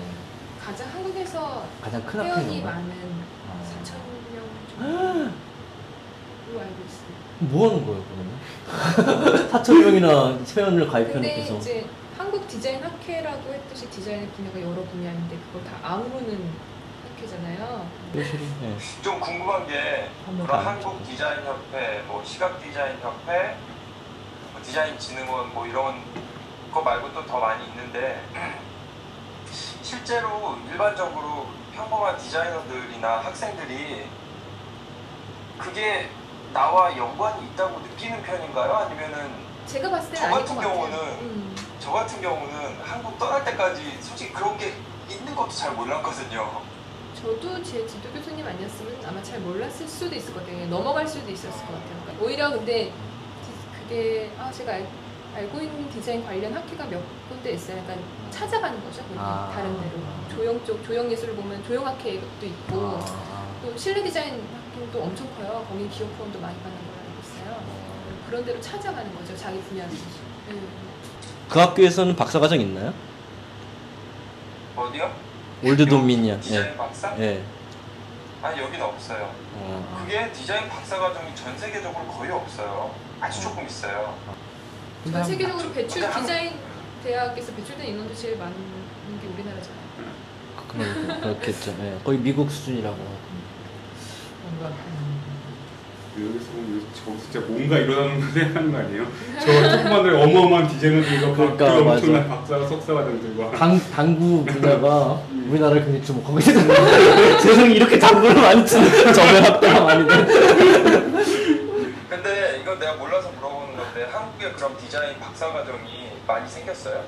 가장 한국에서 가장 큰 회원이? 많은 아. 4천 명 정도로 <gasps> 알고 있어요. 뭐 하는 거예요, 그러면? <laughs> 4천 명이나 회원을 근데 가입해놓고서. 이제 한국 디자인 학회라고 했듯이 디자인의 분야가 여러 분야인데 그걸 다 아우르는 학회잖아요. 네. 좀 궁금한 게 그런 더 한국 디자인 협회, 뭐 시각 디자인 협회, 뭐 디자인 진흥원 뭐 이런 거 말고 또 더 많이 있는데 <clears throat> 실제로 일반적으로 평범한 디자이너들이나 학생들이 그게 나와 연관이 있다고 느끼는 편인가요? 아니면은 제가 봤을 저 아닐 것 같은 같아요. 경우는 음. 저 같은 경우는 한국 떠날 때까지 솔직히 그런 게 있는 것도 잘 몰랐거든요. 저도 제 지도 교수님 아니었으면 아마 잘 몰랐을 수도 있을 것 같아요. 넘어갈 수도 있었을 것 같아요. 그러니까 오히려 근데 디- 그게 아 제가 알, 알고 있는 디자인 관련 학회가 몇 군데 있어요. 그러니까 찾아가는 거죠. 아. 다른 데로 조형 쪽 조형 예술을 보면 조형 학회도 있고 아. 또 실내 디자인 학교도 엄청 커요. 거기 기업 후원도 많이 받는 걸로 알고 있어요. 그런 데로 찾아가는 거죠. 자기 분야로. 네. 그 학교에서는 박사과정 있나요? 어디요? 올드 도미니언. 디자인 예. 박사? 예. 아니 여기는 없어요. 어. 그게 디자인 박사 과정이 전 세계적으로 거의 없어요. 아주 조금 있어요. 전 세계적으로 배출 근데 한- 디자인 대학에서 배출된 인원도 제일 많은 게 우리나라잖아요. 그런 그렇겠죠. 예. 거의 미국 수준이라고. 여기서 보면 저 진짜 뭔가 일어나는 거 생각하는 거 아니에요? 저 조그만 어마어마한 디자이너들과 그러니까, 그. 엄청난 박사 석사과정들과 당 당구 분야가 <laughs> 우리나라를 굉장히 주목하고 있어요. 세상에 이렇게 당구를 많이 치는 저변 학교가 많이 돼. 근데 이건 내가 몰라서 물어보는 건데 한국에 그럼 디자인 박사 과정이 많이 생겼어요?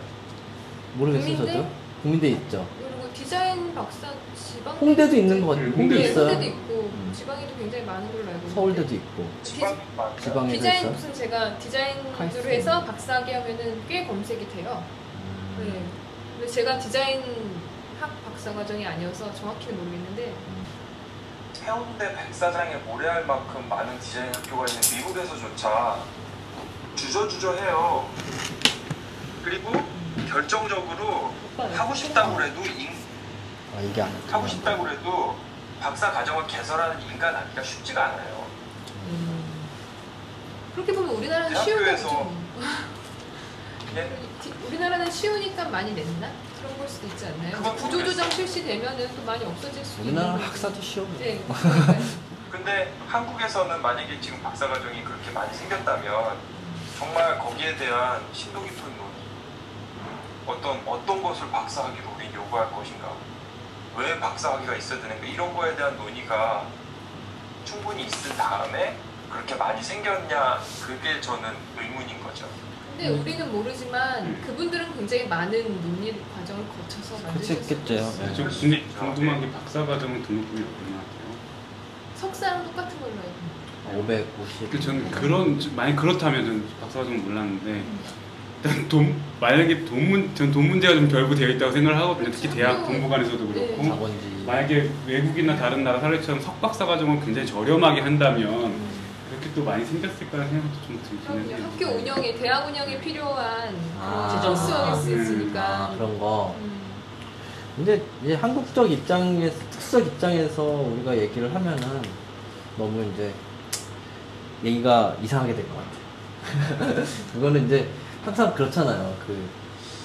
모르겠어요, 국민대? 저도. 국민대 있죠. 그리고 디자인 박사 지방 홍대도 있는 것 같아요. 음, 홍대 홍대 네, 있어요. 홍대도 있고 음. 지방에도 굉장히 많은 걸로 알고 있는데 서울대도 있고. 지방 많아요. 지방에도 디자인 있어. 무슨 제가 디자인으로. 해서 박사학위 하면은 꽤 검색이 돼요. 음. 네. 근데 제가 디자인 학 박사 과정이 아니어서 정확히는 모르겠는데 해운대 백사장에 모래알 만큼 많은 디자인 학교가 있는 미국에서조차 주저주저해요. 그리고 결정적으로 하고 싶다고 해도 인, 아 이게 안 하고 싶다고 해도 박사 과정을 개설하는 인간 하기가 쉽지가 않아요. 그렇게 보면 우리나라는 쉬운 거죠. 예? 디- 우리나라는 쉬우니까 많이 냈나? 그런 걸 수도 있지 않나요? 구조조정 실시되면은 또 많이 없어질 수도 우리나라 있는 거고. 학사도 쉬워. 네. <laughs> 근데 한국에서는 만약에 지금 박사 과정이 그렇게 많이 생겼다면 정말 거기에 대한 심도 깊은 논의 어떤 어떤 것을 박사학위로 우리 요구할 것인가 왜 박사학위가 있어야 되는가 이런 거에 대한 논의가 충분히 있은 다음에 그렇게 많이 생겼냐 그게 저는 의문인 거죠. 근데 우리는 모르지만 그분들은 굉장히 많은 논의 과정을 거쳐서 있어요. 네. 좀 궁- 궁금한 게 박사 과정은 등록금이 얼마나 돼요? 석사랑 똑같은 걸로 알고 있어요. 550. 그 저는 그런 만약 그렇다면 저는 박사 과정은 몰랐는데 일단 돈 만약에 돈 문, 전돈 문제가 좀 결부되어 있다고 생각을 하거든요. 특히 대학 공부관에서도 그렇고 네. 자본주의. 만약에 외국이나 다른 나라 사례처럼 석박사 과정을 굉장히 저렴하게 한다면 그렇게 또 많이 생겼을 거라는 생각도 좀 들기는. 해요. 학교 운영에 대학 운영에 필요한 아. 재정 수학이 음. 있으니까. 아, 그런 거. 음. 근데 이제 한국적 입장에서 특수적 입장에서 우리가 얘기를 하면은 너무 이제 얘기가 이상하게 될 것 같아. <laughs> 그거는 이제 항상 그렇잖아요. 그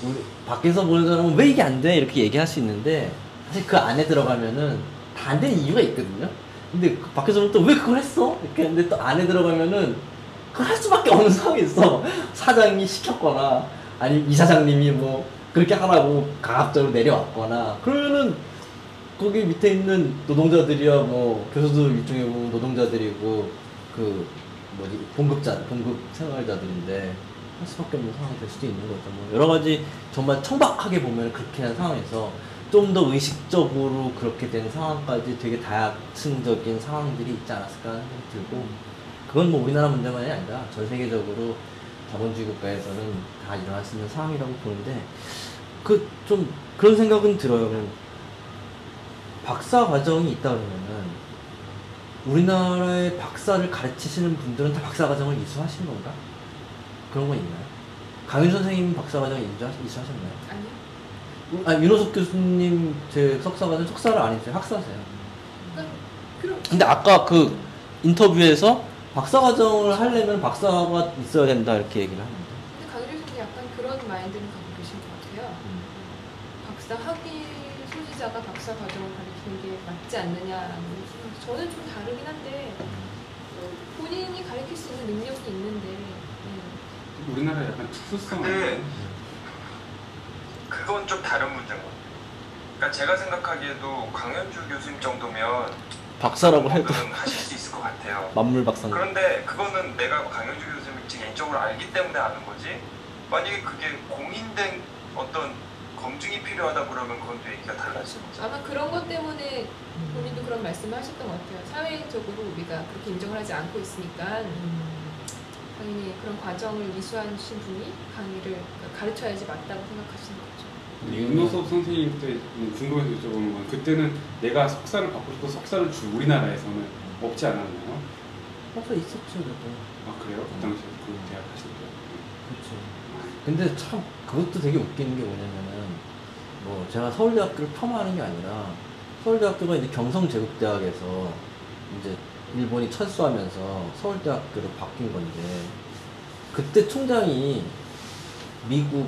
우리 밖에서 보는 사람은 왜 이게 안 돼? 이렇게 얘기할 수 있는데 사실 그 안에 들어가면은 다 안 되는 이유가 있거든요. 근데 그 밖에서는 또 왜 그걸 했어? 이렇게 했는데 또 안에 들어가면은 그걸 할 수밖에 없는 <laughs> 상황이 있어. 사장이 시켰거나 아니 이 사장님이 뭐 그렇게 하라고 강압적으로 내려왔거나 그러면은 거기 밑에 있는 노동자들이야 뭐 교수도 일종의 뭐 노동자들이고 그 뭐지 봉급자 봉급 생활자들인데 할 수밖에 없는 상황이 될 수도 있는 거죠. 뭐 여러 가지 정말 청박하게 보면 그렇게 한 상황에서 좀 더 의식적으로 그렇게 된 상황까지 되게 다층적인 상황들이 있지 않았을까 하는 생각이 들고 그건 뭐 우리나라 문제만이 아니라 전 세계적으로 자본주의 국가에서는 다 일어날 수 있는 상황이라고 보는데 그 좀 그런 생각은 들어요. 박사 과정이 있다 그러면은 우리나라의 박사를 가르치시는 분들은 다 박사 과정을 이수하신 건가? 그런 건 있나요? 강윤 선생님 박사 과정 이수- 이수하셨나요? 아니요. 아 윤호석 교수님 제 석사 과정 석사를 아니죠 학사세요. 그러니까 그럼 근데 아까 그 인터뷰에서 박사 과정을 하려면 박사가 있어야 된다 이렇게 얘기를 하는데. 근데 강일희 선생 약간 그런 마인드를 갖고 계신 것 같아요. 박사 학위 소지자가 박사 과정을 가르치는 게 맞지 않느냐라는. 저는 좀 다르긴 한데 어, 본인이 가르칠 수 있는 능력이 있는데 음. 우리나라 약간 특수성 근데? 그건 좀 다른 문제인 것 같아요. 그러니까 제가 생각하기에도 강현주 교수님 정도면 박사라고 해도 하실 수 있을 것 같아요. 만물 박사인가? 그런데 그거는 내가 강현주 교수님을 개인적으로 알기 때문에 아는 거지. 만약에 그게 공인된 어떤 검증이 필요하다 그러면 그건 또 얘기가 달라지는 거죠. 아마 그런 것 때문에 본인도 그런 말씀을 하셨던 것 같아요. 사회적으로 우리가 그렇게 인정을 하지 않고 있으니까 당연히 그런 과정을 이수하신 분이 강의를 가르쳐야지 맞다고 생각하시는 거죠. 윤호섭 선생님 때 궁금해서 여쭤보는 건 그때는 내가 석사를 받고 싶어 석사를 줄 우리나라에서는 없지 않았나요? 박사 있었죠, 그래도. 아 그래요? 그 당시에 그 대학 하실 때. 그렇죠. 근데 참 그것도 되게 웃기는 게 뭐냐면은 뭐 제가 서울대학교를 폄하하는 게 아니라 서울대학교가 이제 경성제국대학에서 이제 일본이 철수하면서 서울대학교로 바뀐 건데 그때 총장이 미국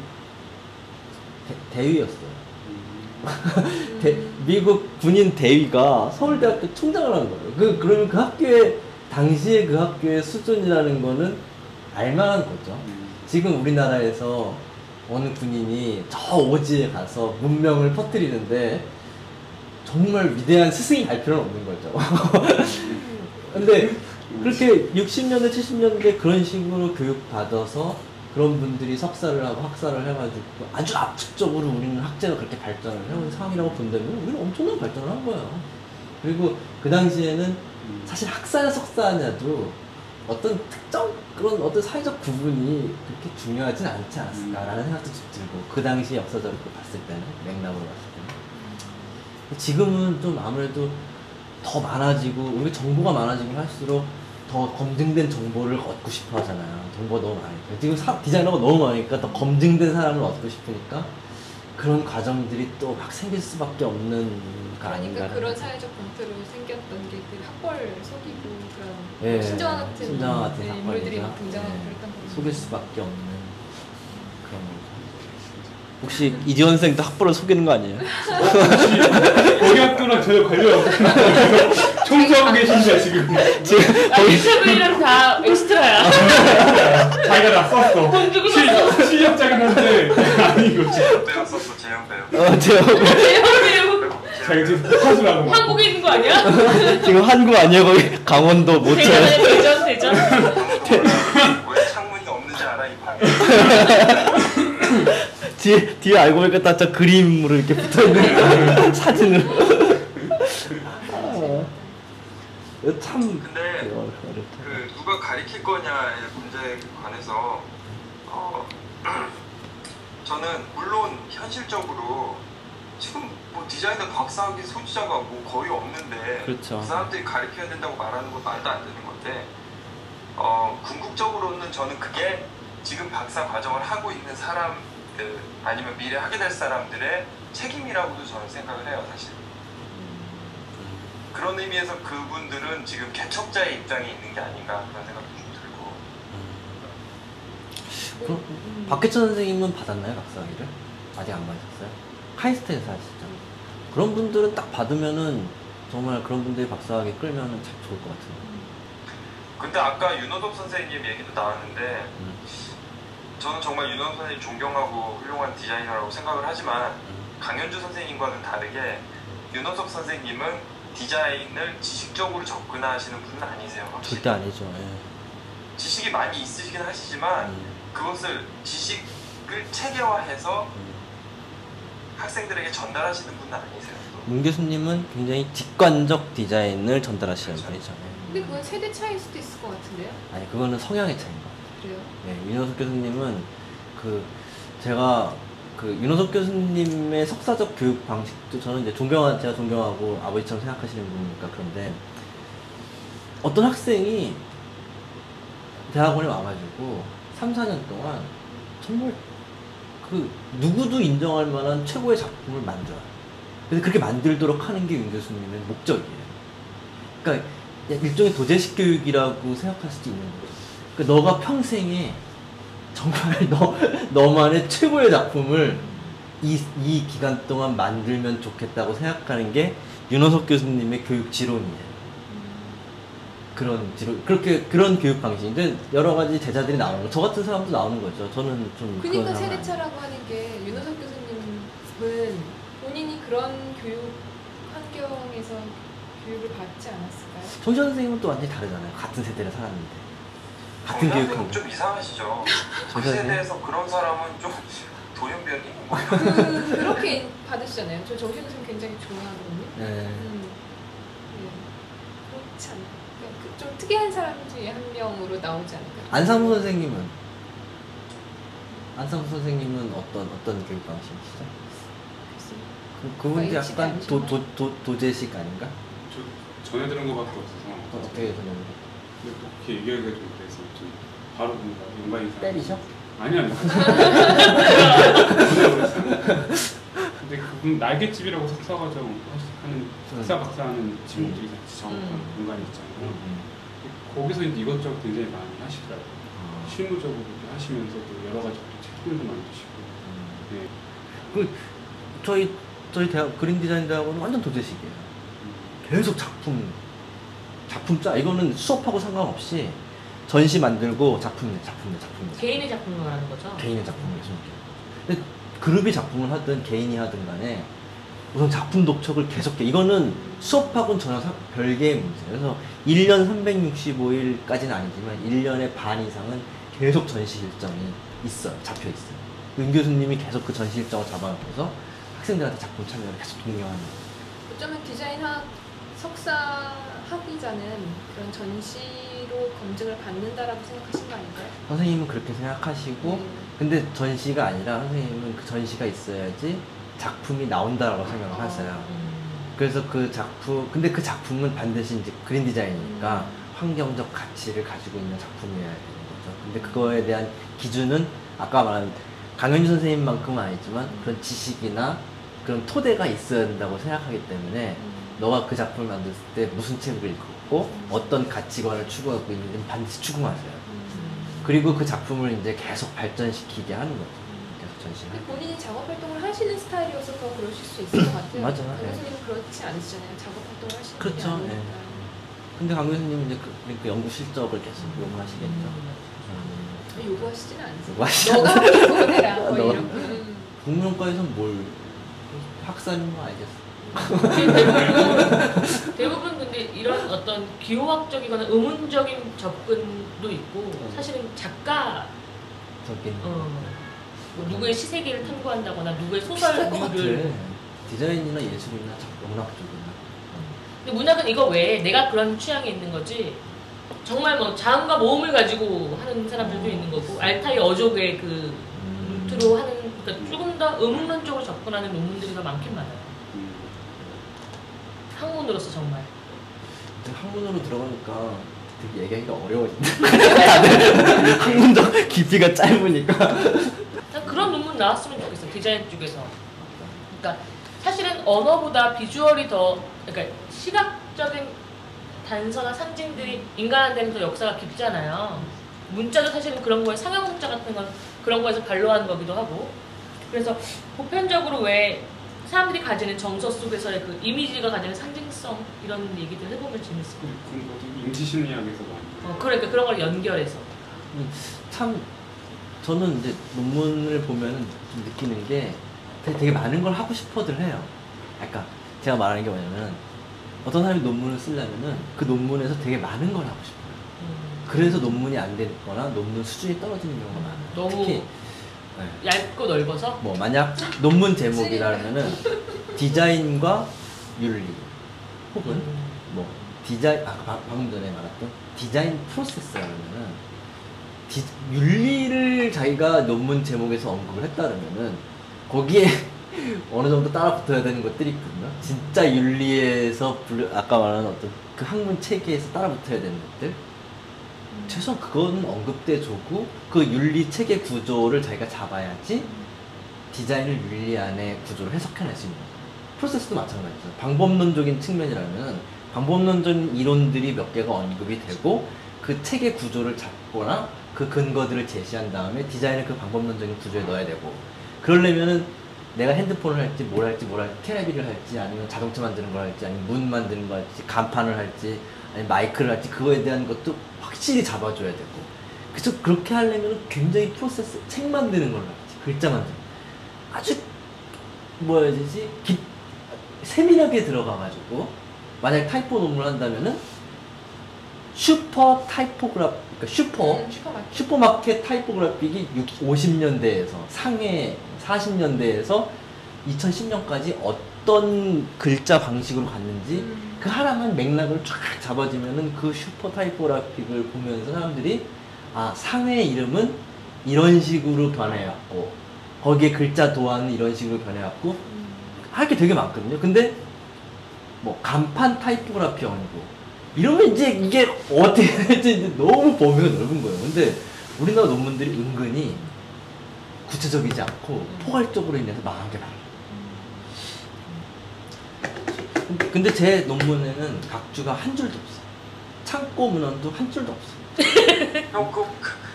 대, 대위였어요. 음. <laughs> 대- 미국 군인 대위가 서울대학교 총장을 한 거예요. 그, 그러면 그 학교의, 당시에 그 학교의 수준이라는 거는 알만한 거죠. 음. 지금 우리나라에서 어느 군인이 저 오지에 가서 문명을 퍼뜨리는데 정말 위대한 스승이 갈 필요는 없는 거죠. <laughs> 근데 그렇게 60년대, 70년대 그런 식으로 교육받아서 그런 분들이 석사를 하고 학사를 해가지고 아주 압축적으로 우리는 학제가 그렇게 발전을 해온 상황이라고 본다면 우리는 엄청난 발전을 한 거예요. 그리고 그 당시에는 음. 사실 학사냐 석사냐도 어떤 특정 그런 어떤 사회적 구분이 그렇게 중요하진 않지 않았을까라는 생각도 좀 들고 그 당시 역사적으로 봤을 때는 맥락으로 봤을 때는 지금은 좀 아무래도 더 많아지고 우리 정보가 많아지고 할수록 더 검증된 정보를 얻고 싶어 하잖아요. 정보가 너무 많으니까. 지금 사- 디자이너가 너무 많으니까 더 검증된 사람을 얻고 싶으니까 그런 과정들이 또 막 생길 수밖에 없는 거 아닌가. 그러니까 그런 사회적 공태로 생겼던 게 그 학벌 속이고 그런 예, 신정아 같은, 같은 네. 인물들이 막 등장하고 예, 그랬던 거죠. 속일 수밖에 없는. 혹시 이지원 선생도 학벌을 속이는 거 아니에요? 거기 학교랑 전혀 관련 없는 청소하고 계신데 지금 아, 인터뷰랑 다 엑스트라야. 자기가 다 썼어. 돈 주고 실- 실력자긴 한데 아닌 거지. 배우 썼어 재영 배우. 어, 제가 배우 자기 지금 막. 한국에 있는 거 아니야? 지금 한국 아니에요? 거기 강원도 모처. 대전에 대전 대전. 왜 창문이 없는지 알아 이 방에. <laughs> 뒤에 뒤에 알고 보니까 딱저 그림으로 이렇게 붙어 있는 <laughs> 사진으로. 아, 참 근데 어렵다. 그 누가 가리킬 거냐의 문제에 관해서 어, <clears throat> 저는 물론 현실적으로 지금 뭐 디자이너 박사학위 소지자가 뭐 거의 없는데 그렇죠. 그 사람들이 가르쳐야 된다고 말하는 건 말도 안 되는 건데 어, 궁극적으로는 저는 그게 지금 박사 과정을 하고 있는 사람 들 아니면 미래 하게 될 사람들의 책임이라고도 저는 생각을 해요 사실 그런 의미에서 그분들은 지금 개척자의 입장에 있는 게 아닌가 그런 생각도 좀 들고 그럼 박혜천 선생님은 받았나요 박사학위를? 아직 안 받으셨어요? 카이스트에서 하시죠. 그런 분들은 딱 받으면은 정말 그런 분들이 박사학위 끌면은 참 좋을 것 같은데. 근데 아까 윤호섭 선생님 얘기도 나왔는데 음. 저는 정말 윤호섭 선생님 존경하고 훌륭한 디자이너라고 생각을 하지만 음. 강현주 선생님과는 다르게 윤호섭 선생님은 디자인을 지식적으로 접근하시는 분은 아니세요. 확실히. 절대 아니죠. 예. 지식이 많이 있으시긴 하시지만 음, 그것을 지식을 체계화해서 음. 학생들에게 전달하시는 분은 아니세요. 또. 문 교수님은 굉장히 직관적 디자인을 전달하시는 그렇죠. 분이죠. 예. 근데 그건 세대 차이일 수도 있을 것 같은데요. 아니 그거는 성향의 차이인. 그래요? 네, 윤호석 교수님은 그 제가 그 윤호석 교수님의 석사적 교육 방식도 저는 이제 존경하 제가 존경하고 아버지처럼 생각하시는 분이니까 그런데 어떤 학생이 대학원에 와가지고 3, 4년 동안 정말 그 누구도 인정할 만한 최고의 작품을 만들어요. 그래서 그렇게 만들도록 하는 게 윤 교수님의 목적이에요. 그러니까 일종의 도제식 교육이라고 생각할 수도 있는 거죠. 그러니까 너가 평생에 정말 너, 너만의 최고의 작품을 이, 이 기간 동안 만들면 좋겠다고 생각하는 게 윤호석 교수님의 교육 지론이에요. 그런 지론, 그렇게, 그런 교육 방식인데 여러 가지 제자들이 나오는 거. 저 같은 사람도 나오는 거죠. 저는 좀. 그러니까 세대차라고 하는 게 윤호석 교수님은 본인이 그런 교육 환경에서 교육을 받지 않았을까요? 정시 선생님은 또 완전히 다르잖아요. 같은 세대를 살았는데. 같은 어, 교육 선생님 환경. 좀 이상하시죠. 그 선생님? 세대에서 그런 사람은 좀 돌연변이 뭐 그, 그렇게 받으시잖아요. 저 정신 선생님 굉장히 좋아하거든요. 네. 음, 네. 그렇지 않아요. 그러니까 그 좀 특이한 사람 중에 한 명으로 나오지 않을까요? 안상무 선생님은? 안상무 선생님은 어떤, 어떤 교육 방식이시죠? 그, 그분도 약간 안 도, 오시나? 도, 도, 도제식 아닌가? 저 전해 들은 것밖에 없어서 어, 어떻게? 근데 또 그렇게 얘기하기가 좀 그래서 좀 바로 뭔가 연관이 상 때리셔? 아니 아니 근데 그분 날갯집이라고 석사과정 하는 석사 박사하는 친구들이 같이 정한 음. 공간이 있잖아요 음. 거기서 이제 이것저것 굉장히 많이 하시더라고요 아. 실무적으로 하시면서도 여러 가지 또 책들도 만드시고 네. 그, 저희, 저희 대학, 그린 디자인 대학원은 완전 도제식이에요. 음. 계속 작품, 작품 짜. 이거는 수업하고 상관없이 전시 만들고 작품 내, 작품 내, 작품 내. 개인의 작품을 말하는 거죠. 개인의 작품을 계속 내. 근데 그룹이 작품을 하든 개인이 하든 간에 우선 작품 독촉을 계속 해. 이거는 수업하고는 전혀 상- 별개의 문제예요. 그래서 1년 365일까지는 아니지만 1년의 반 이상은 계속 전시 일정이 있어요. 잡혀 있어요. 윤 교수님이 계속 그 전시 일정을 잡아놓고서 학생들한테 작품 참여를 계속 독려하는 거예요. 어쩌면 디자인 학 석사 학위자는 그런 전시로 검증을 받는다라고 생각하신 거 아닐까요? 선생님은 그렇게 생각하시고 음. 근데 전시가 아니라 선생님은 그 전시가 있어야지 작품이 나온다라고 생각을 어. 하세요. 음. 그래서 그 작품, 근데 그 작품은 반드시 이제 그린 디자인이니까 음. 환경적 가치를 가지고 있는 작품이어야 되는 거죠. 근데 그거에 대한 기준은 아까 말한 강현주 선생님만큼은 아니지만 그런 지식이나 그런 토대가 있어야 된다고 생각하기 때문에 음. 너가 그 작품을 만들었을 때 무슨 책을 읽고 어떤 가치관을 추구하고 있는지는 반드시 추궁하세요. 음. 그리고 그 작품을 이제 계속 발전시키게 하는 거죠. 계속 전시를. 본인이 작업 활동을 하시는 스타일이어서 더 그러실 수 있을 것 같아요. 맞아요. 강 네. 교수님은 그렇지 않으시잖아요. 작업 활동을 하시는 그렇죠. 네. 근데 강 교수님은 이제 그, 그 연구 실적을 계속 요구하시겠죠. 음. 요구하시지는 않으세요. 요구하시지 너가 <laughs> 거 해라. 뭐 이런. 음. 국문과에서는 뭘 학사님은 알겠어. 대부분, 대부분 근데 이런 어떤 기호학적이거나 의문적인 접근도 있고 사실은 작가 저기 어, 뭐 누구의 시세계를 탐구한다거나 누구의. 소설류를 디자인이나 예술이나 작- 문학 쪽이나. 근데 문학은 이거 외에 내가 그런 취향이 있는 거지 정말 뭐 자음과 모음을 가지고 하는 사람들도 있는 거고 알타이 어족의 그 음. 주로 하는 그러니까 조금 더 의문론적으로 접근하는 논문들이 더 많긴 많아요. 음, 학문으로서 정말. 학문으로 들어가니까 되게 얘기하기가 어려워진다. <laughs> 학문적 깊이가 짧으니까. 난 그런 논문 나왔으면 좋겠어 디자인 쪽에서. 그러니까 사실은 언어보다 비주얼이 더 그러니까 시각적인 단서나 상징들이 인간한테는 더 역사가 깊잖아요. 문자도 사실은 그런 거에 상형 문자 같은 건 그런 거에서 발로하는 거기도 하고. 그래서 보편적으로 왜 사람들이 가지는 정서 속에서의 그 이미지가 가지는 상징성 이런 얘기들 해보면 재밌을 것 같아요. 것도 인지심리학에서 많이 어, 그러니까 그런 걸 연결해서. 참 저는 이제 논문을 보면은 좀 느끼는 게 되게, 되게 많은 걸 하고 싶어들 해요. 그러니까 제가 말하는 게 뭐냐면 어떤 사람이 논문을 쓰려면은 그 논문에서 되게 많은 걸 하고 싶어요. 음, 그래서 논문이 안 되거나 논문 수준이 떨어지는 경우가 많아요. 너무 특히 네. 얇고 넓어서 뭐 만약 논문 제목이라면은 <laughs> 디자인과 윤리 혹은 음. 뭐 디자인 아 바- 방금 전에 말했던 디자인 프로세스라면은 디, 윤리를 자기가 논문 제목에서 언급을 했다면은 거기에 <laughs> 어느 정도 따라 붙어야 되는 것들이 있거든요. 진짜 윤리에서 불- 아까 말한 어떤 그 학문 체계에서 따라 붙어야 되는 것들 최소한 그거는 언급돼 주고 그 윤리 체계 구조를 자기가 잡아야지 디자인을 윤리 안에 구조를 해석해낼 수 있는. 프로세스도 마찬가지죠. 방법론적인 측면이라면 방법론적인 이론들이 몇 개가 언급이 되고 그 체계 구조를 잡거나 그 근거들을 제시한 다음에 디자인을 그 방법론적인 구조에 넣어야 되고 그러려면은 내가 핸드폰을 할지 뭘 할지 뭘 할지 테레비를 할지 아니면 자동차 만드는 걸 할지 아니면 문 만드는 걸 할지 간판을 할지 아니면 마이크로 할지 그거에 대한 것도 확실히 잡아줘야 되고 그래서 그렇게 하려면 굉장히 프로세스 책 만드는 걸로 할지 글자 만드는 거. 아주 뭐라 해야 되지 깊 세밀하게 들어가가지고 만약 타이포 논문을 한다면은 슈퍼 타이포그라 그러니까 슈퍼 음, 슈퍼마켓. 슈퍼마켓 typographic이 50년대에서 상해 40년대에서 2010년까지 어떤 글자 방식으로 갔는지 음. 그 하나만 맥락을 쫙 잡아주면은 그 슈퍼 typographic을 보면서 사람들이 아 상해의 이름은 이런 식으로 변해왔고 거기에 글자 도안은 이런 식으로 변해왔고 할 게 되게 많거든요. 근데 뭐 간판 타이포그래피 아니고 이러면 이제 이게 어떻게 될지 너무 범위가 넓은 거예요. 근데 우리나라 논문들이 은근히 구체적이지 않고 포괄적으로 인해서 망한 게 많아요. 근데- 제 논문에는 각주가 한 줄도 없어요. 창고 문헌도 한 줄도 없어요. 형, <laughs> 그,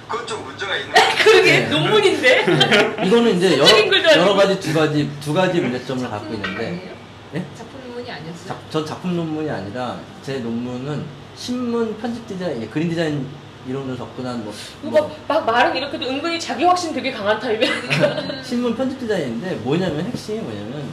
그, 좀 문제가 있네. <laughs> 그러게 네. 논문인데 <laughs> 이거는 이제 여러. 여러 가지 두 가지 두 가지 문제점을 갖고 있는데? 네? 작품 논문이 아니었어요? 작, 전 작품 논문이 아니라 제 논문은 신문 편집 디자인, 그린 디자인 이론을 접근한 뭐, 뭐 막 말은 이렇게 도 은근히 자기 확신 되게 강한 타입이야. 신문 편집 디자인인데 뭐냐면 핵심이 뭐냐면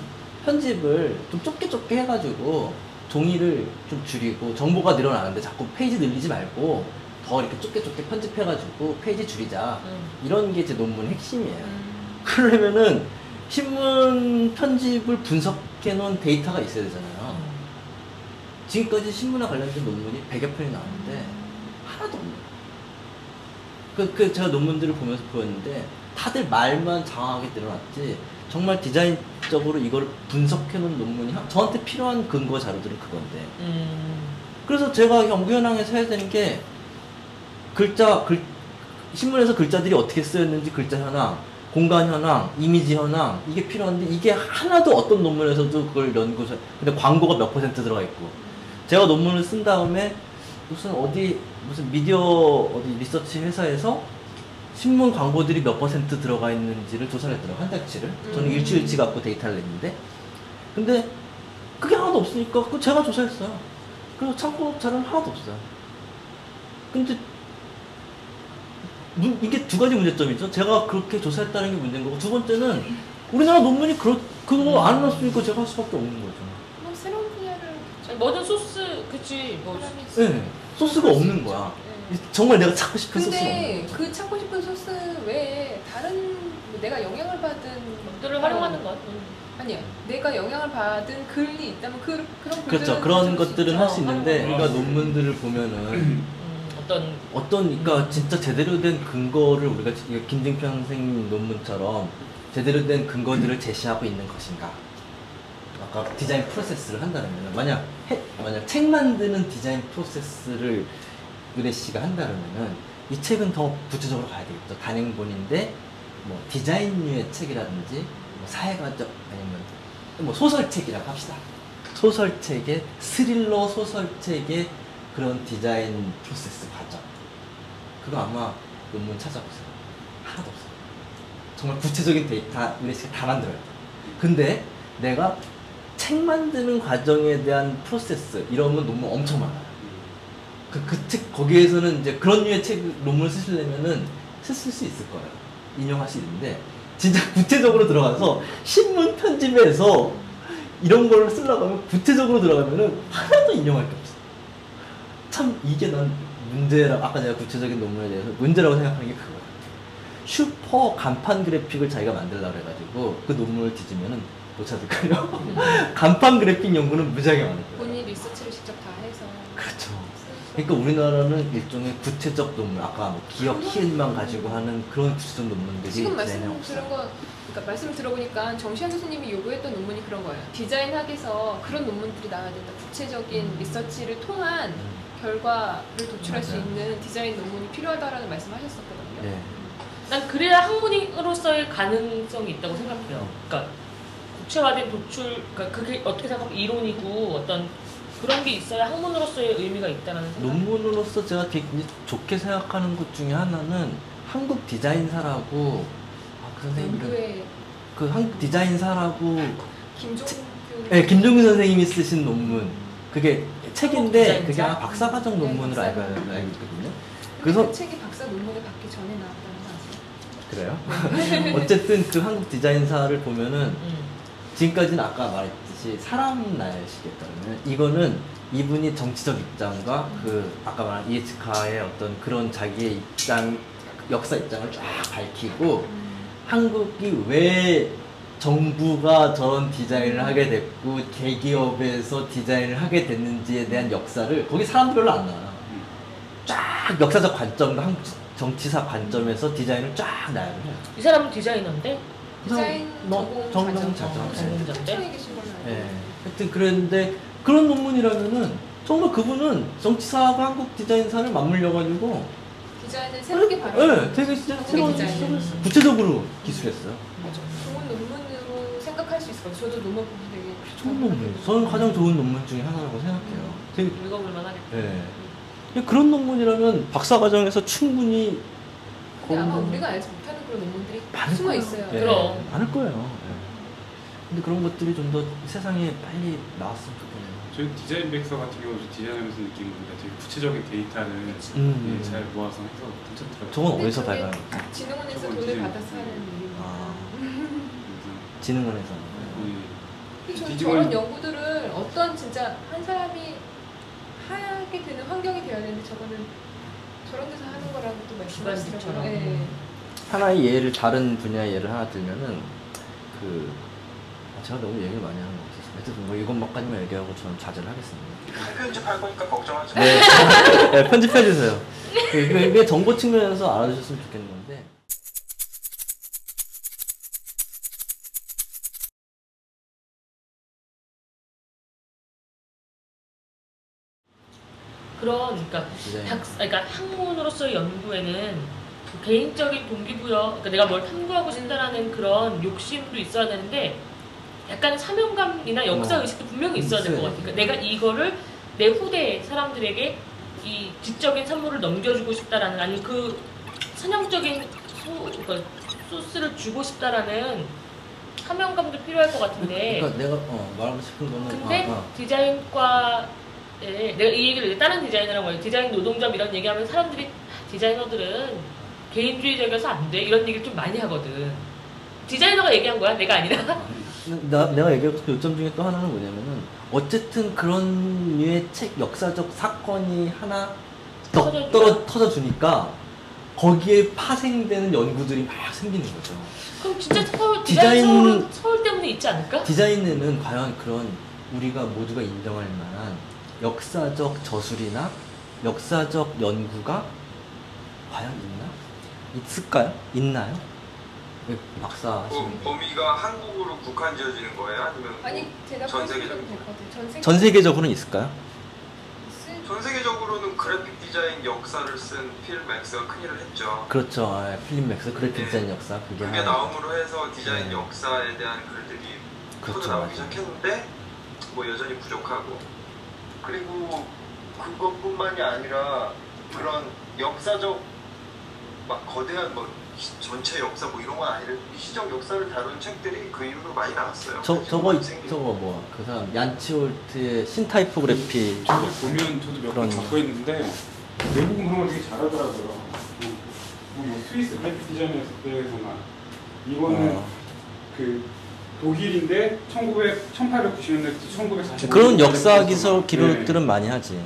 편집을 좀 좁게 좁게 해가지고 종이를 좀 줄이고 정보가 늘어나는데 자꾸 페이지 늘리지 말고 더 이렇게 좁게 좁게 편집해가지고 페이지 줄이자 이런 게 제 논문 핵심이에요. 음. 그러려면은 신문 편집을 분석해 놓은 데이터가 있어야 되잖아요. 지금까지 신문과 관련된 논문이 100여 편이 나왔는데 하나도 없는 거예요. 그, 그 제가 논문들을 보면서 보였는데 다들 말만 장황하게 늘어났지 정말 디자인 적으로 이걸 분석해 놓은 논문이 한- 저한테 필요한 근거 자료들은 그건데 음. 그래서 제가 연구현황에서 해야 되는 게 글자 글 신문에서 글자들이 어떻게 쓰였는지 글자 현황, 공간 현황, 이미지 현황 이게 필요한데 이게 하나도 어떤 논문에서도 그걸 연구서 근데 광고가 몇 퍼센트 들어가 있고 제가 논문을 쓴 다음에 무슨 어디 무슨 미디어 어디 리서치 회사에서 신문 광고들이 몇 퍼센트 들어가 있는지를 조사를 했더라고요 한 달치를. 저는 음. 일주일치 갖고 데이터를 냈는데. 근데 그게 하나도 없으니까 그 제가 조사했어요. 그래서 창고 자료는 하나도 없어요. 근데 문- 이게 두 가지 문제점이죠. 제가 그렇게 조사했다는 게 문제인 거고 두 번째는 우리나라 논문이 그렇, 그거 안 해놨으니까 제가 할 수밖에 없는 거죠. 뭐 새로운 분야를 뭐든 소스 그치 뭐. 네, 소스가 없는 거야. 네. 정말 내가 찾고 싶은 없는 근데 그 찾고 싶은 소스 외에 다른 뭐 내가 영향을 받은 것들을 활용하는 것. 음. 아니야 내가 영향을 받은 글이 있다면 그 그런 글들은 그렇죠 그런 것들은. 할 수 있는데 활용하는 우리가 논문들을 보면은 음, 어떤 어떤 그러니까 진짜 제대로 된 근거를 우리가 지- 김진평 선생님 논문처럼 제대로 된 근거들을 제시하고 있는 것인가? 아까 디자인 프로세스를 한다면 만약 해- 만약 책 만드는 디자인 프로세스를 의뢰 씨가 한다면은 이 책은 더 구체적으로 가야 되겠죠. 단행본인데 뭐 디자인류의 책이라든지 뭐 사회과적 아니면 뭐 소설책이라고 합시다. 소설책의 스릴러 소설책의 그런 디자인 프로세스 과정. 그거 아마 논문 찾아보세요. 하나도 없어요. 정말 구체적인 데이터 우리 씨가 다 만들어요. 근데 내가 책 만드는 과정에 대한 프로세스 이러면 논문 엄청 많아요. 그, 그 책, 거기에서는 이제 그런 류의 책, 논문을 쓰시려면은 쓰실 수 있을 거예요. 인용할 수 있는데, 진짜 <laughs> 구체적으로 들어가서 신문 편집에서 이런 걸 쓰려고 하면 구체적으로 들어가면은 하나도 인용할 게 없어. 참, 이게 난 문제라, 아까 내가 구체적인 논문에 대해서 문제라고 생각하는 게 그거야. 슈퍼 간판 그래픽을 자기가 만들려고 해가지고 그 논문을 뒤지면은 못 찾을걸요. <laughs> 간판 그래픽 연구는 무지하게 많을 거예요. 본인 리서치를 직접 다 해서 그렇죠. 그러니까 우리나라는 일종의 구체적 논문, 아까 뭐 기역 키읔만 가지고 하는 그런 구체적 논문들이 지금 말씀 없어요. 들은 거 그러니까 말씀 들어보니까 정시현 교수님이 요구했던 논문이 그런 거예요. 디자인 학에서 그런 논문들이 나와야 된다. 구체적인 리서치를 통한 음, 결과를 도출할 수 맞아요. 있는 디자인 논문이 필요하다라는 말씀하셨었거든요. 네. 난 그래야 학문으로서의 가능성이 있다고 생각해요. 그러니까 구체화된 도출, 그러니까 그게 어떻게 생각하면 이론이고 어떤 그런 게 있어야 학문으로서의 의미가 있다는 생각. 논문으로서 제가 되게 좋게 생각하는 것 중에 하나는 한국 디자인사라고 아, 그 선생님 이름 그 한국 디자인사라고 김종규 네, 김종민 선생님이 쓰신 논문 그게 책인데? 그게 아마 박사과정 네, 논문으로 알고, 있거든요. 그래서 그래서 그 책이 박사 논문을 받기 전에 나왔다는 거 아세요? 그래요. <laughs> 어쨌든 그 한국 디자인사를 보면은 음. 지금까지는 아까 말했 듯이 사람 날씨겠다면 이거는 이분이 정치적 입장과 그 아까 말한 이에츠카의 어떤 그런 자기의 입장 역사 입장을 쫙 밝히고 한국이 왜 정부가 저런 디자인을 하게 됐고 대기업에서 디자인을 하게 됐는지에 대한 역사를 거기 사람 별로 안 나와요. 쫙 역사적 관점과 한국 정치사 관점에서 디자인을 쫙 나열을 해요. 이 사람은 디자이너인데 디자인 뭐, 전공 전공 과정. 자정. 어, 전공자인데? 예. 하여튼 그랬는데 그런 논문이라면은 정말 그분은 정치사하고 한국 디자인사를 맞물려가지고 디자인을 새롭게 바로 예, 되게 진짜 새로운 디자인을. 구체적으로 기술했어요. 좋은 논문으로 생각할 수 있을 것 같아요. 저도 논문 보고 되게 좋은 논문. 저는 가장 좋은 논문 중에 하나라고 생각해요. 되게 읽어볼 만 하겠다. 예. 그런 논문이라면 박사 과정에서 충분히 근데 아마 우리가 알지 못하는 그런 논문들이 많을 숨어 거예요. 있어요. 예, 그럼. 많을 거예요. 예. 근데 그런 것들이 좀 더 세상에 빨리 나왔으면 좋겠네요. 저희 디자인 백서 같은 경우 디자인하면서 느낀 건데 되게 구체적인 데이터를 음. 예, 잘 모아서 해서 괜찮더라고요. 저건 어디서 발견할까? 진흥원에서 돈을 디자인. 받아서 하는 일이니까. 아, 진흥원에서. 저는 디지몬- 저런 연구들을 어떤 진짜 한 사람이 하게 되는 환경이 되어야 되는데 저거는 저런 데서 하는 거라고 또 말씀하시더라고요. 예. 하나의 예를 다른 분야의 예를 하나 들면은 그 아, 제가 너무 얘기를 많이 하는 것 같아서 어쨌든 뭐 이것만까지만 얘기하고 저는 자제를 하겠습니다. 편집할 거니까 걱정하지 마. 네, <laughs> 네 편집해 주세요. 이게, 이게 정보 측면에서 알아주셨으면 좋겠는 건데. 그런 그러니까 디자인. 학, 그러니까 학문으로서의 연구에는 그 개인적인 동기부여, 그러니까 내가 뭘 탐구하고 싶다라는 그런 욕심도 있어야 되는데 약간 사명감이나 역사 어. 의식도 분명히 있어야 될 것. 그러니까 내가 이거를 내 후대 사람들에게 이 지적인 산물을 넘겨주고 싶다라는 아니 그 선형적인 소, 그러니까 소스를 주고 싶다라는 사명감도 필요할 것 같은데. 그러니까 내가 어, 말하고 싶은 거는 근데 아, 아. 디자인과에 내가 이 얘기를 다른 디자이너라고 해요. 디자인 노동점 이런 얘기하면 사람들이 아, 디자이너들은 개인주의적이어서 안 돼. 이런 얘기를 좀 많이 하거든. 디자이너가 얘기한 거야. 내가 아니라. 나, 내가 얘기하고 싶은 요점 중에 또 하나는 뭐냐면은 어쨌든 그런 류의 책 역사적 사건이 하나 떡 터져주니까. 떨어 터져 주니까 거기에 파생되는 연구들이 막 생기는 거죠. 그럼 진짜 서울 디자인, 디자인- 서울 때문에 있지 않을까? 디자인에는 과연 그런 우리가 모두가 인정할 만한 역사적 저술이나 역사적 연구가 과연 있나? 있을까요? 있나요? 왜 박사 뭐, 하시는 범위가 한국으로 국한 지어지는 거예요? 아니면 뭐 아니 전 세계적으로? 전 세계 전 세계적으로는 있을까요? 쓸- 전 세계적으로는 그래픽 디자인 역사를 쓴 필 맥스가 큰 일을 했죠. 그렇죠. 아, 필립 맥스 그래픽 네. 디자인 역사 그게 그게. 나옴으로 해서 디자인 네. 역사에 대한 글들이 그렇죠, 나오기 맞아요. 시작했는데 뭐 여전히 부족하고 그리고 그것뿐만이 아니라 그런 역사적 막 거대한 뭐 시- 전체 역사 뭐 이런 건 아니라 미시적 역사를 다룬 책들이 그 이후로 많이 나왔어요. 저 저거 저거 뭐그 사람 얀 치홀트의 신타이포그래피 저도 보면 저도 몇 번 그런- 갖고 있는데 외국은 그런 걸 되게 잘하더라고요. 뭐, 뭐 스위스 그래픽 디자인이었을 때에서나 이거는 어. 그 독일인데 1900, 1890년대부터 1940. 그런 역사 기술 기록들은 많이 하지.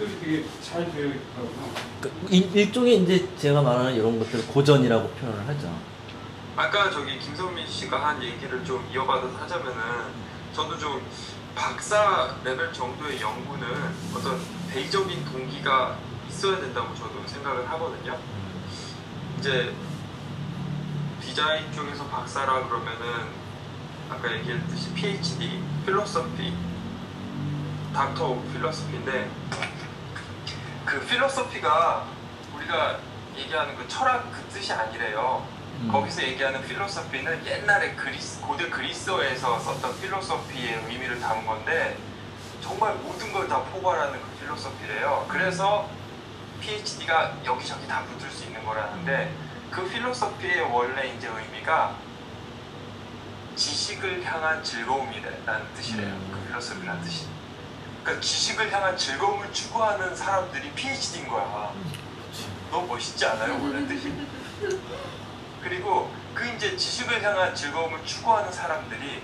것들이 되게 잘 되어 있더라고요. 그 일, 일종의 이제 제가 말하는 이런 것들 고전이라고 표현을 하죠. 아까 저기 김선민 씨가 한 얘기를 좀 이어받아서 하자면은 저도 좀 박사 레벨 정도의 연구는 어떤 대의적인 동기가 있어야 된다고 저도 생각을 하거든요. 이제 디자인 쪽에서 박사라 그러면은 아까 얘기했듯이 PhD, philosophy, Doctor of Philosophy인데 그 philosophy가 우리가 얘기하는 그 철학 그 뜻이 아니래요. 음. 거기서 얘기하는 필로소피는 옛날에 그리스 고대 그리스어에서 썼던 필로소피의 의미를 담은 건데 정말 모든 걸 다 포괄하는 그 필로소피래요. 그래서 PhD가 여기저기 다 붙을 수 있는 거라는데 그 필로소피의 원래 이제 의미가 지식을 향한 즐거움이라는 뜻이래요. 음. 그 필로소피라는 뜻이. 그러니까 지식을 향한 즐거움을 추구하는 사람들이 PhD인 거야. 너무 멋있지 않아요, 원래 뜻이? 그리고 그 이제 지식을 향한 즐거움을 추구하는 사람들이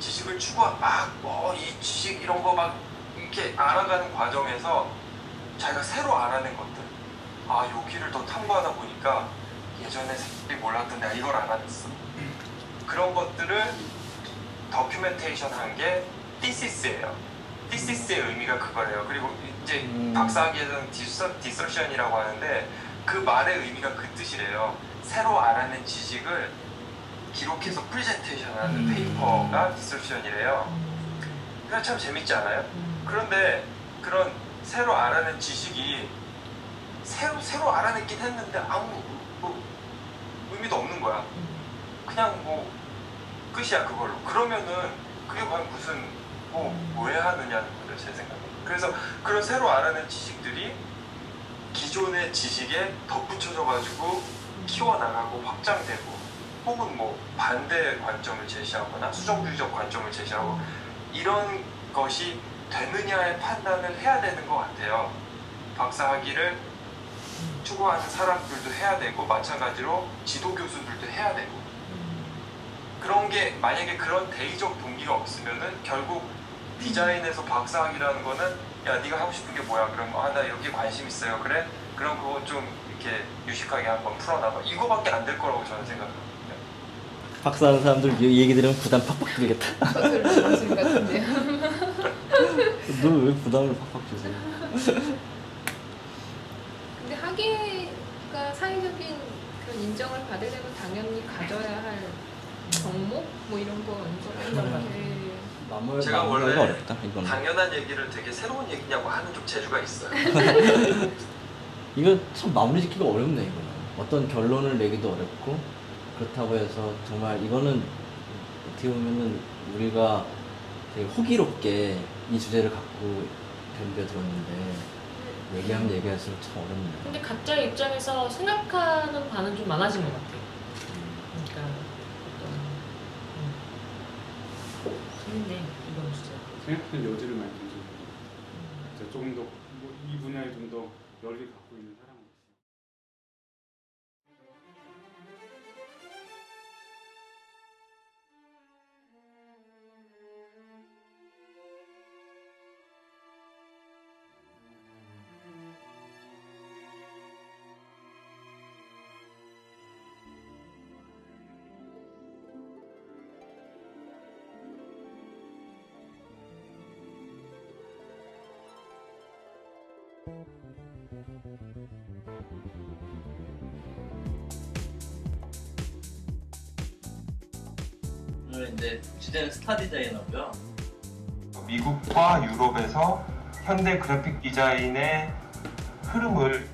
지식을 추구한 막뭐이 지식 이런 거 막 이렇게 알아가는 과정에서 자기가 새로 알아낸 것들 아 여기를 더 탐구하다 보니까 예전에 새끼 몰랐던 내가 이걸 알아냈어 그런 것들을 더큐멘테이션 한게 thesis예요 thesis의 의미가 그거래요 그리고 이제 음. 박사학위에서는 디서션이라고 하는데 그 말의 의미가 그 뜻이래요 새로 알아낸 지식을 기록해서 프레젠테이션하는 음. 페이퍼가 디서션이래요 그게 참 재밌지 않아요? 그런데 그런 새로 알아낸 지식이 새로 새로 알아냈긴 했는데 아무 뭐 의미도 없는 거야. 그냥 뭐 끝이야 그걸로. 그러면은 그게 과연 무슨 뭐 왜 하느냐는 거죠 제 생각에. 그래서 그런 새로 알아낸 지식들이 기존의 지식에 덧붙여져 가지고 키워나가고 확장되고 혹은 뭐 반대 관점을 제시하거나 수정주의적 관점을 제시하고 이런 것이 되느냐의 판단을 해야 되는 것 같아요. 박사학위를 추구하는 사람들도 해야 되고 마찬가지로 지도 교수들도 해야 되고 그런 게 만약에 그런 대의적 동기가 없으면은 결국 디자인에서 박사학위라는 거는 야 네가 하고 싶은 게 뭐야 그럼 아나 여기 관심 있어요 그래 그럼 그거 좀 이렇게 유식하게 한번 풀어놔봐 이거밖에 안 될 거라고 저는 생각합니다. 박사하는 사람들 이 얘기 들으면 부담 팍팍 주겠다. 저를 들으실 것 같은데요. 너왜 부담을 팍팍 주세요? 근데 학예가 사회적인 그런 인정을 받으려면 당연히 가져야 할 정목 뭐 이런 거 인정하는 제가 원래 마무리가 어렵다 이거는. 당연한 얘기를 되게 새로운 얘기냐고 하는 좀 재주가 있어요. <laughs> 이거 참 마무리 짓기가 어렵네 이거는. 어떤 결론을 내기도 어렵고 그렇다고 해서 정말 이거는 어떻게 보면은 우리가 되게 호기롭게 이 주제를 갖고 덤벼들었는데 얘기하면 얘기할수록 참 어렵네요. 근데 각자의 입장에서 생각하는 바는 좀 많아진 것 같아요. 그러니까 어떤 음. 재밌네 이번 주제. 생각하는 여지를 많이 던지고 진짜 조금 더 이 분야에 좀 더 열리 갖고 있는 사람. 이제 주제는 스타 디자이너고요. 미국과 유럽에서 현대 그래픽 디자인의 흐름을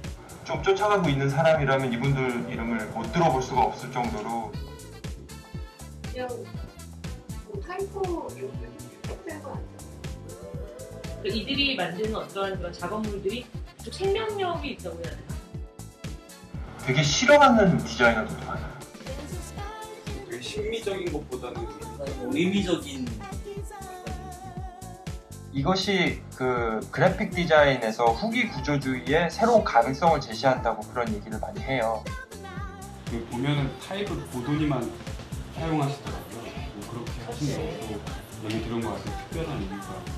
좀 쫓아가고 있는 사람이라면 이분들 이름을 못 들어볼 수가 없을 정도로 그냥 뭐 타이포 거? 그 이들이 만드는 어떠한 그런 작업물들이 좀 생명력이 있다고 해야 되나? 되게 싫어하는 디자이너들도 많아요. 되게 심미적인 것보다는 의미적인 이것이 그 그래픽 디자인에서 후기 구조주의의 새로운 가능성을 제시한다고 그런 얘기를 많이 해요. 그 보면은 타입을 보도니만 사용하시더라고요. 뭐 그렇게 하시는 것도 얘기 들은 것 같아요. 특별한 이유가